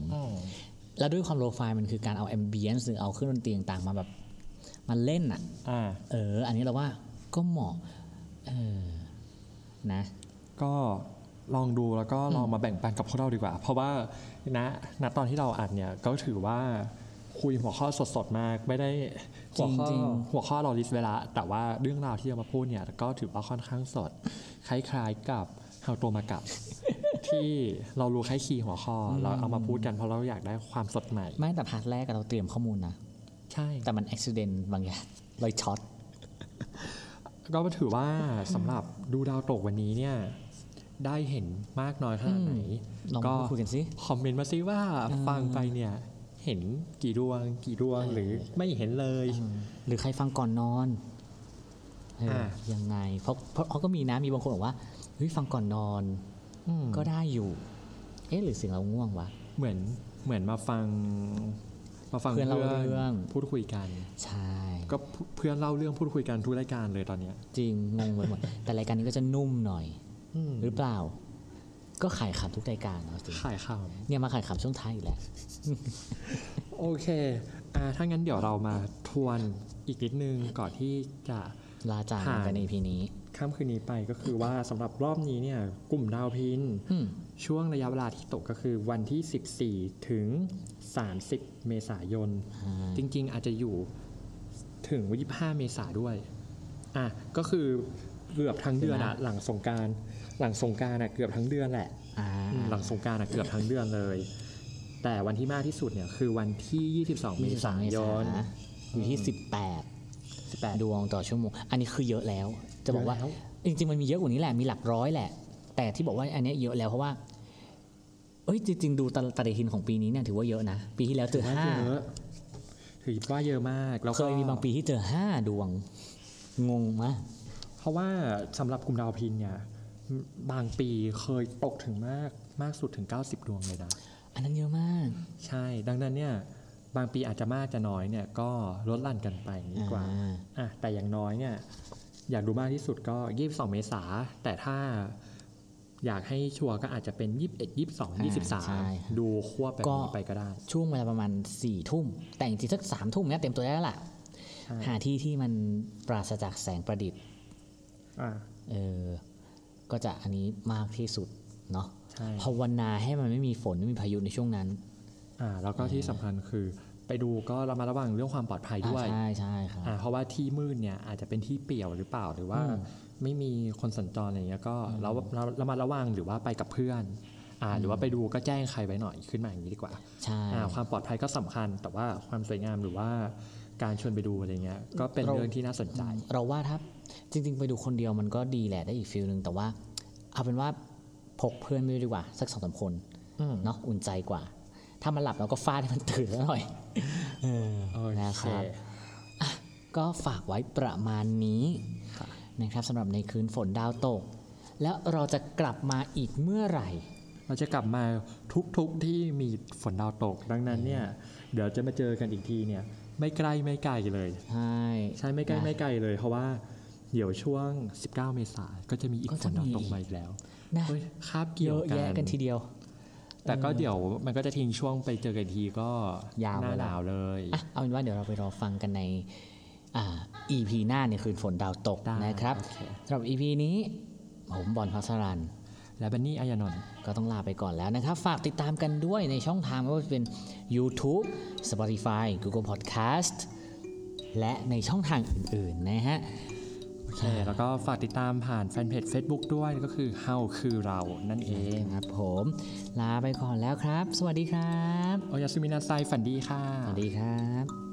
แล้วด้วยความ lo-fi มันคือการเอา ambience หรือเอาเครื่องดนตรีต่างๆมาแบบมาเล่นอะอะเออ อันนี้เราว่าก็เหมาะเออนะ ก็ลองดูแล้วก็ลองมาแบ่งปันกับพวกเราดีกว่า เพราะว่าณณตอนที่เราอัดเนี่ยก็ถือว่าคุยหัวข้อสดๆมาก ไม่ได้หัวข้อจริงหัวข้อเรา list ไว้แล้ว แต่ว่าเรื่องราวที่จะมาพูดเนี่ยก็ถือว่าค่อนข้างสด คล้ายๆกับ เฮาโตมากับ ที่เรารู้คล้ายคีย์หัวข้ออเราเอามาพูดกันเพราะเราอยากได้ความสดใหม่ ไม่แต่พาร์ทแรกอะเราเตรียมข้อมูลนะ ใช่ แต่มันอุบิเหตุบางอย่างเลยช็อตก็ถือว่าสำหรับดูดาวตกวันนี้เนี่ยได้เห็นมากน้อยขนาดไหนลองก็พูดคุยกันสิคอมเมนต์มาซิว่าฟังไปเนี่ยเห็นกี่ดวง กี่ดวงหรือไม่เห็นเลย หรือใครฟังก่อนนอนเอออะยังไงเพราะเพราะเขาก็มีนะมีบางคนบอกว่า เฮ้ยฟังก่อนนอนก็ได้อยู่ เอ๊ะหรือเสียงเราง่วงวะเหมือนเหมือนมาฟัง มาฟังเพื่อนเล่าเรื่องพูดคุยกัน ใช่ก็เพื่อนเล่าเรื่องพูดคุยกันทุกรายการเลยตอนเนี้ย จริงงงไปหมดแต่รายการนี้ก็จะนุ่มหน่อยหรือเปล่า ก็ขายขำทุกรายการเนาะสิขายข่เนี่ยมาขายขำช่วงท้ายอีกแล้วำโอเคอ่าถ้างั้นเดี๋ยวเรามาทวนอีกนิดนึงก่อนที่จะ ลาจากผ่านกันในพีนี้ข้ามคืนนี้ไปก็คือว่าสำหรับรอบนี้เนี่ยกลุ่มดาวพินอืมช่วงระยะเวลาที่ตกก็คือวันที่ 14 ถึง 30 เมษายนอ่าจริง ๆ อาจจะอยู่ถึง25เมษาด้วยอะก็คือเกือบทั้งเดือนอะหลังสงกรารหลังสงกรารอะเกือบทั้งเดือนแหละอ่าอืมหลังสงกรารอะเกือบทั้งเดือนเลย แต่วันที่มากที่สุดเนี่ยคือวันที่ 22 เมมีสาษามเมยษานอยู่ที่สิบแปด 18 ดวงต่อชั่วโมง อันนี้คือเยอะแล้ว จะบอกว่า เยอะแล้ว จริงๆ มันมีเยอะกว่านี้แหละ มีหลักร้อยแหละ แต่ที่บอกว่าอันเนี้ยเยอะแล้วเพราะว่า เอ้ยจริงๆ ดูตะปฏิทินของปีนี้เนี่ยถือว่าเยอะนะ ปีที่แล้วเจอห้าเยอะถือว่าเยอะมากแล้วเคก็ยมีบางปีที่เจอห้าดวง งงมากเพราะว่าสำหรับกลุ่มดาวพินเนี่ยบางปีเคยตกถึงมากมากสุดถึง 90 ดวงเลยนะ อันนั้นเยอะมาก ใช่ ดังนั้นเนี่ย บางปีอาจจะมากจะน้อยเนี่ยก็ลดหลั่นกันไปดีกว่าอ่าอะแต่อย่างน้อยเนี่ยอยากดูมากที่สุดก็ 22 เมษาแต่ถ้าอยากให้ชัวร์ก็อาจจะเป็น 21 22ใช่23 ดูควบแบบก็นี้ไปก็ได้ ช่วงเวลาประมาณสี่ทุ่ม แต่จริงๆสักสามทุ่มเนี่ยเต็มตัวได้แล้วล่ะใช่หาที่ที่มันปราศจากแสงประดิษฐ์อะเออ ก็จะอันนี้มากที่สุดเนาะใช่ภาวนาให้มันไม่มีฝน ไม่มีพายุในช่วงนั้น อ่าแล้วก็ที่สำคัญคือไปดูก็ระมัดระวังเรื่องความปลอดภัยด้วยอ่าใช่ใช่ครับอ่าเพราะว่าที่มืดเนี่ยอาจจะเป็นที่เปี่ยวหรือเปล่าหรือว่าอืมไม่มีคนสัญจรอะไรเงี้ยก็เราเราระมัดระวังหรือว่าไปกับเพื่อนอ่าหรือว่าไปดูก็แจ้งใครไว้หน่อยขึ้นมาอย่างนี้ดีกว่าใช่อ่าความปลอดภัยก็สำคัญ แต่ว่าความสวยงามหรือว่าการชวนไปดูอะไรเงี้ยก็เป็นเราเรื่องที่น่าสนใจ เราว่าถ้าจริง ๆ ไปดูคนเดียวมันก็ดีแหละได้อีกฟิลหนึ่งแต่ว่าเอาเป็นว่าพกเพื่อนไปด้วยดีกว่าสักสองสามคนอืมเนาะอุ่นใจกว่า ถ้ามันหลับเราก็ฟาดให้มันตื่นซะหน่อยเออโอนะเคครับก็ฝากไว้ประมาณนี้ค่ะนะครับสำหรับในคืนฝนดาวตก แล้วเราจะกลับมาอีกเมื่อไหร่ เราจะกลับมาทุกๆที่มีฝนดาวตก ดังนั้นเนี่ย เดี๋ยวจะมาเจอกันอีกทีเนี่ย ไม่ใกล้ไม่ไกลเลย ใช่ใช่ไม่ใกล้นะไม่ไกลเลย เพราะว่าเดี๋ยวช่วง 19 เมษายนก็จะมีอีกก็ฝจะนดาวมีตกมาอีกแล้วนะเฮ้ยคาบเยเกี่ยวอะกัแยะกันนทีเดียว แต่ก็เดี๋ยวมันก็จะทิ้งช่วงไปเจอกันทีก็ยาวหน้าไปละหนาวเลยอะเอาเป็นว่าเดี๋ยวเราไปรอฟังกันในอ่า EP หน้าเนี่ยคืนฝนดาวตกได้นะครับโอเคสำหรับ EP นี้ผมบอลพัสรันและบันนี่อายานนท์ก็ต้องลาไปก่อนแล้วนะครับ ฝากติดตามกันด้วยในช่องทางไม่ว่าจะเป็น YouTube Spotify Google Podcast และในช่องทางอื่น ๆ นะฮะ โอเค แล้วก็ฝากติดตามผ่านแฟนเพจ Facebook ด้วยก็คือ How คือเรานั่นเองครับผม ลาไปก่อนแล้วครับ สวัสดีครับ โอยาสุมินาไซฝันดีค่ะ สวัสดีครับ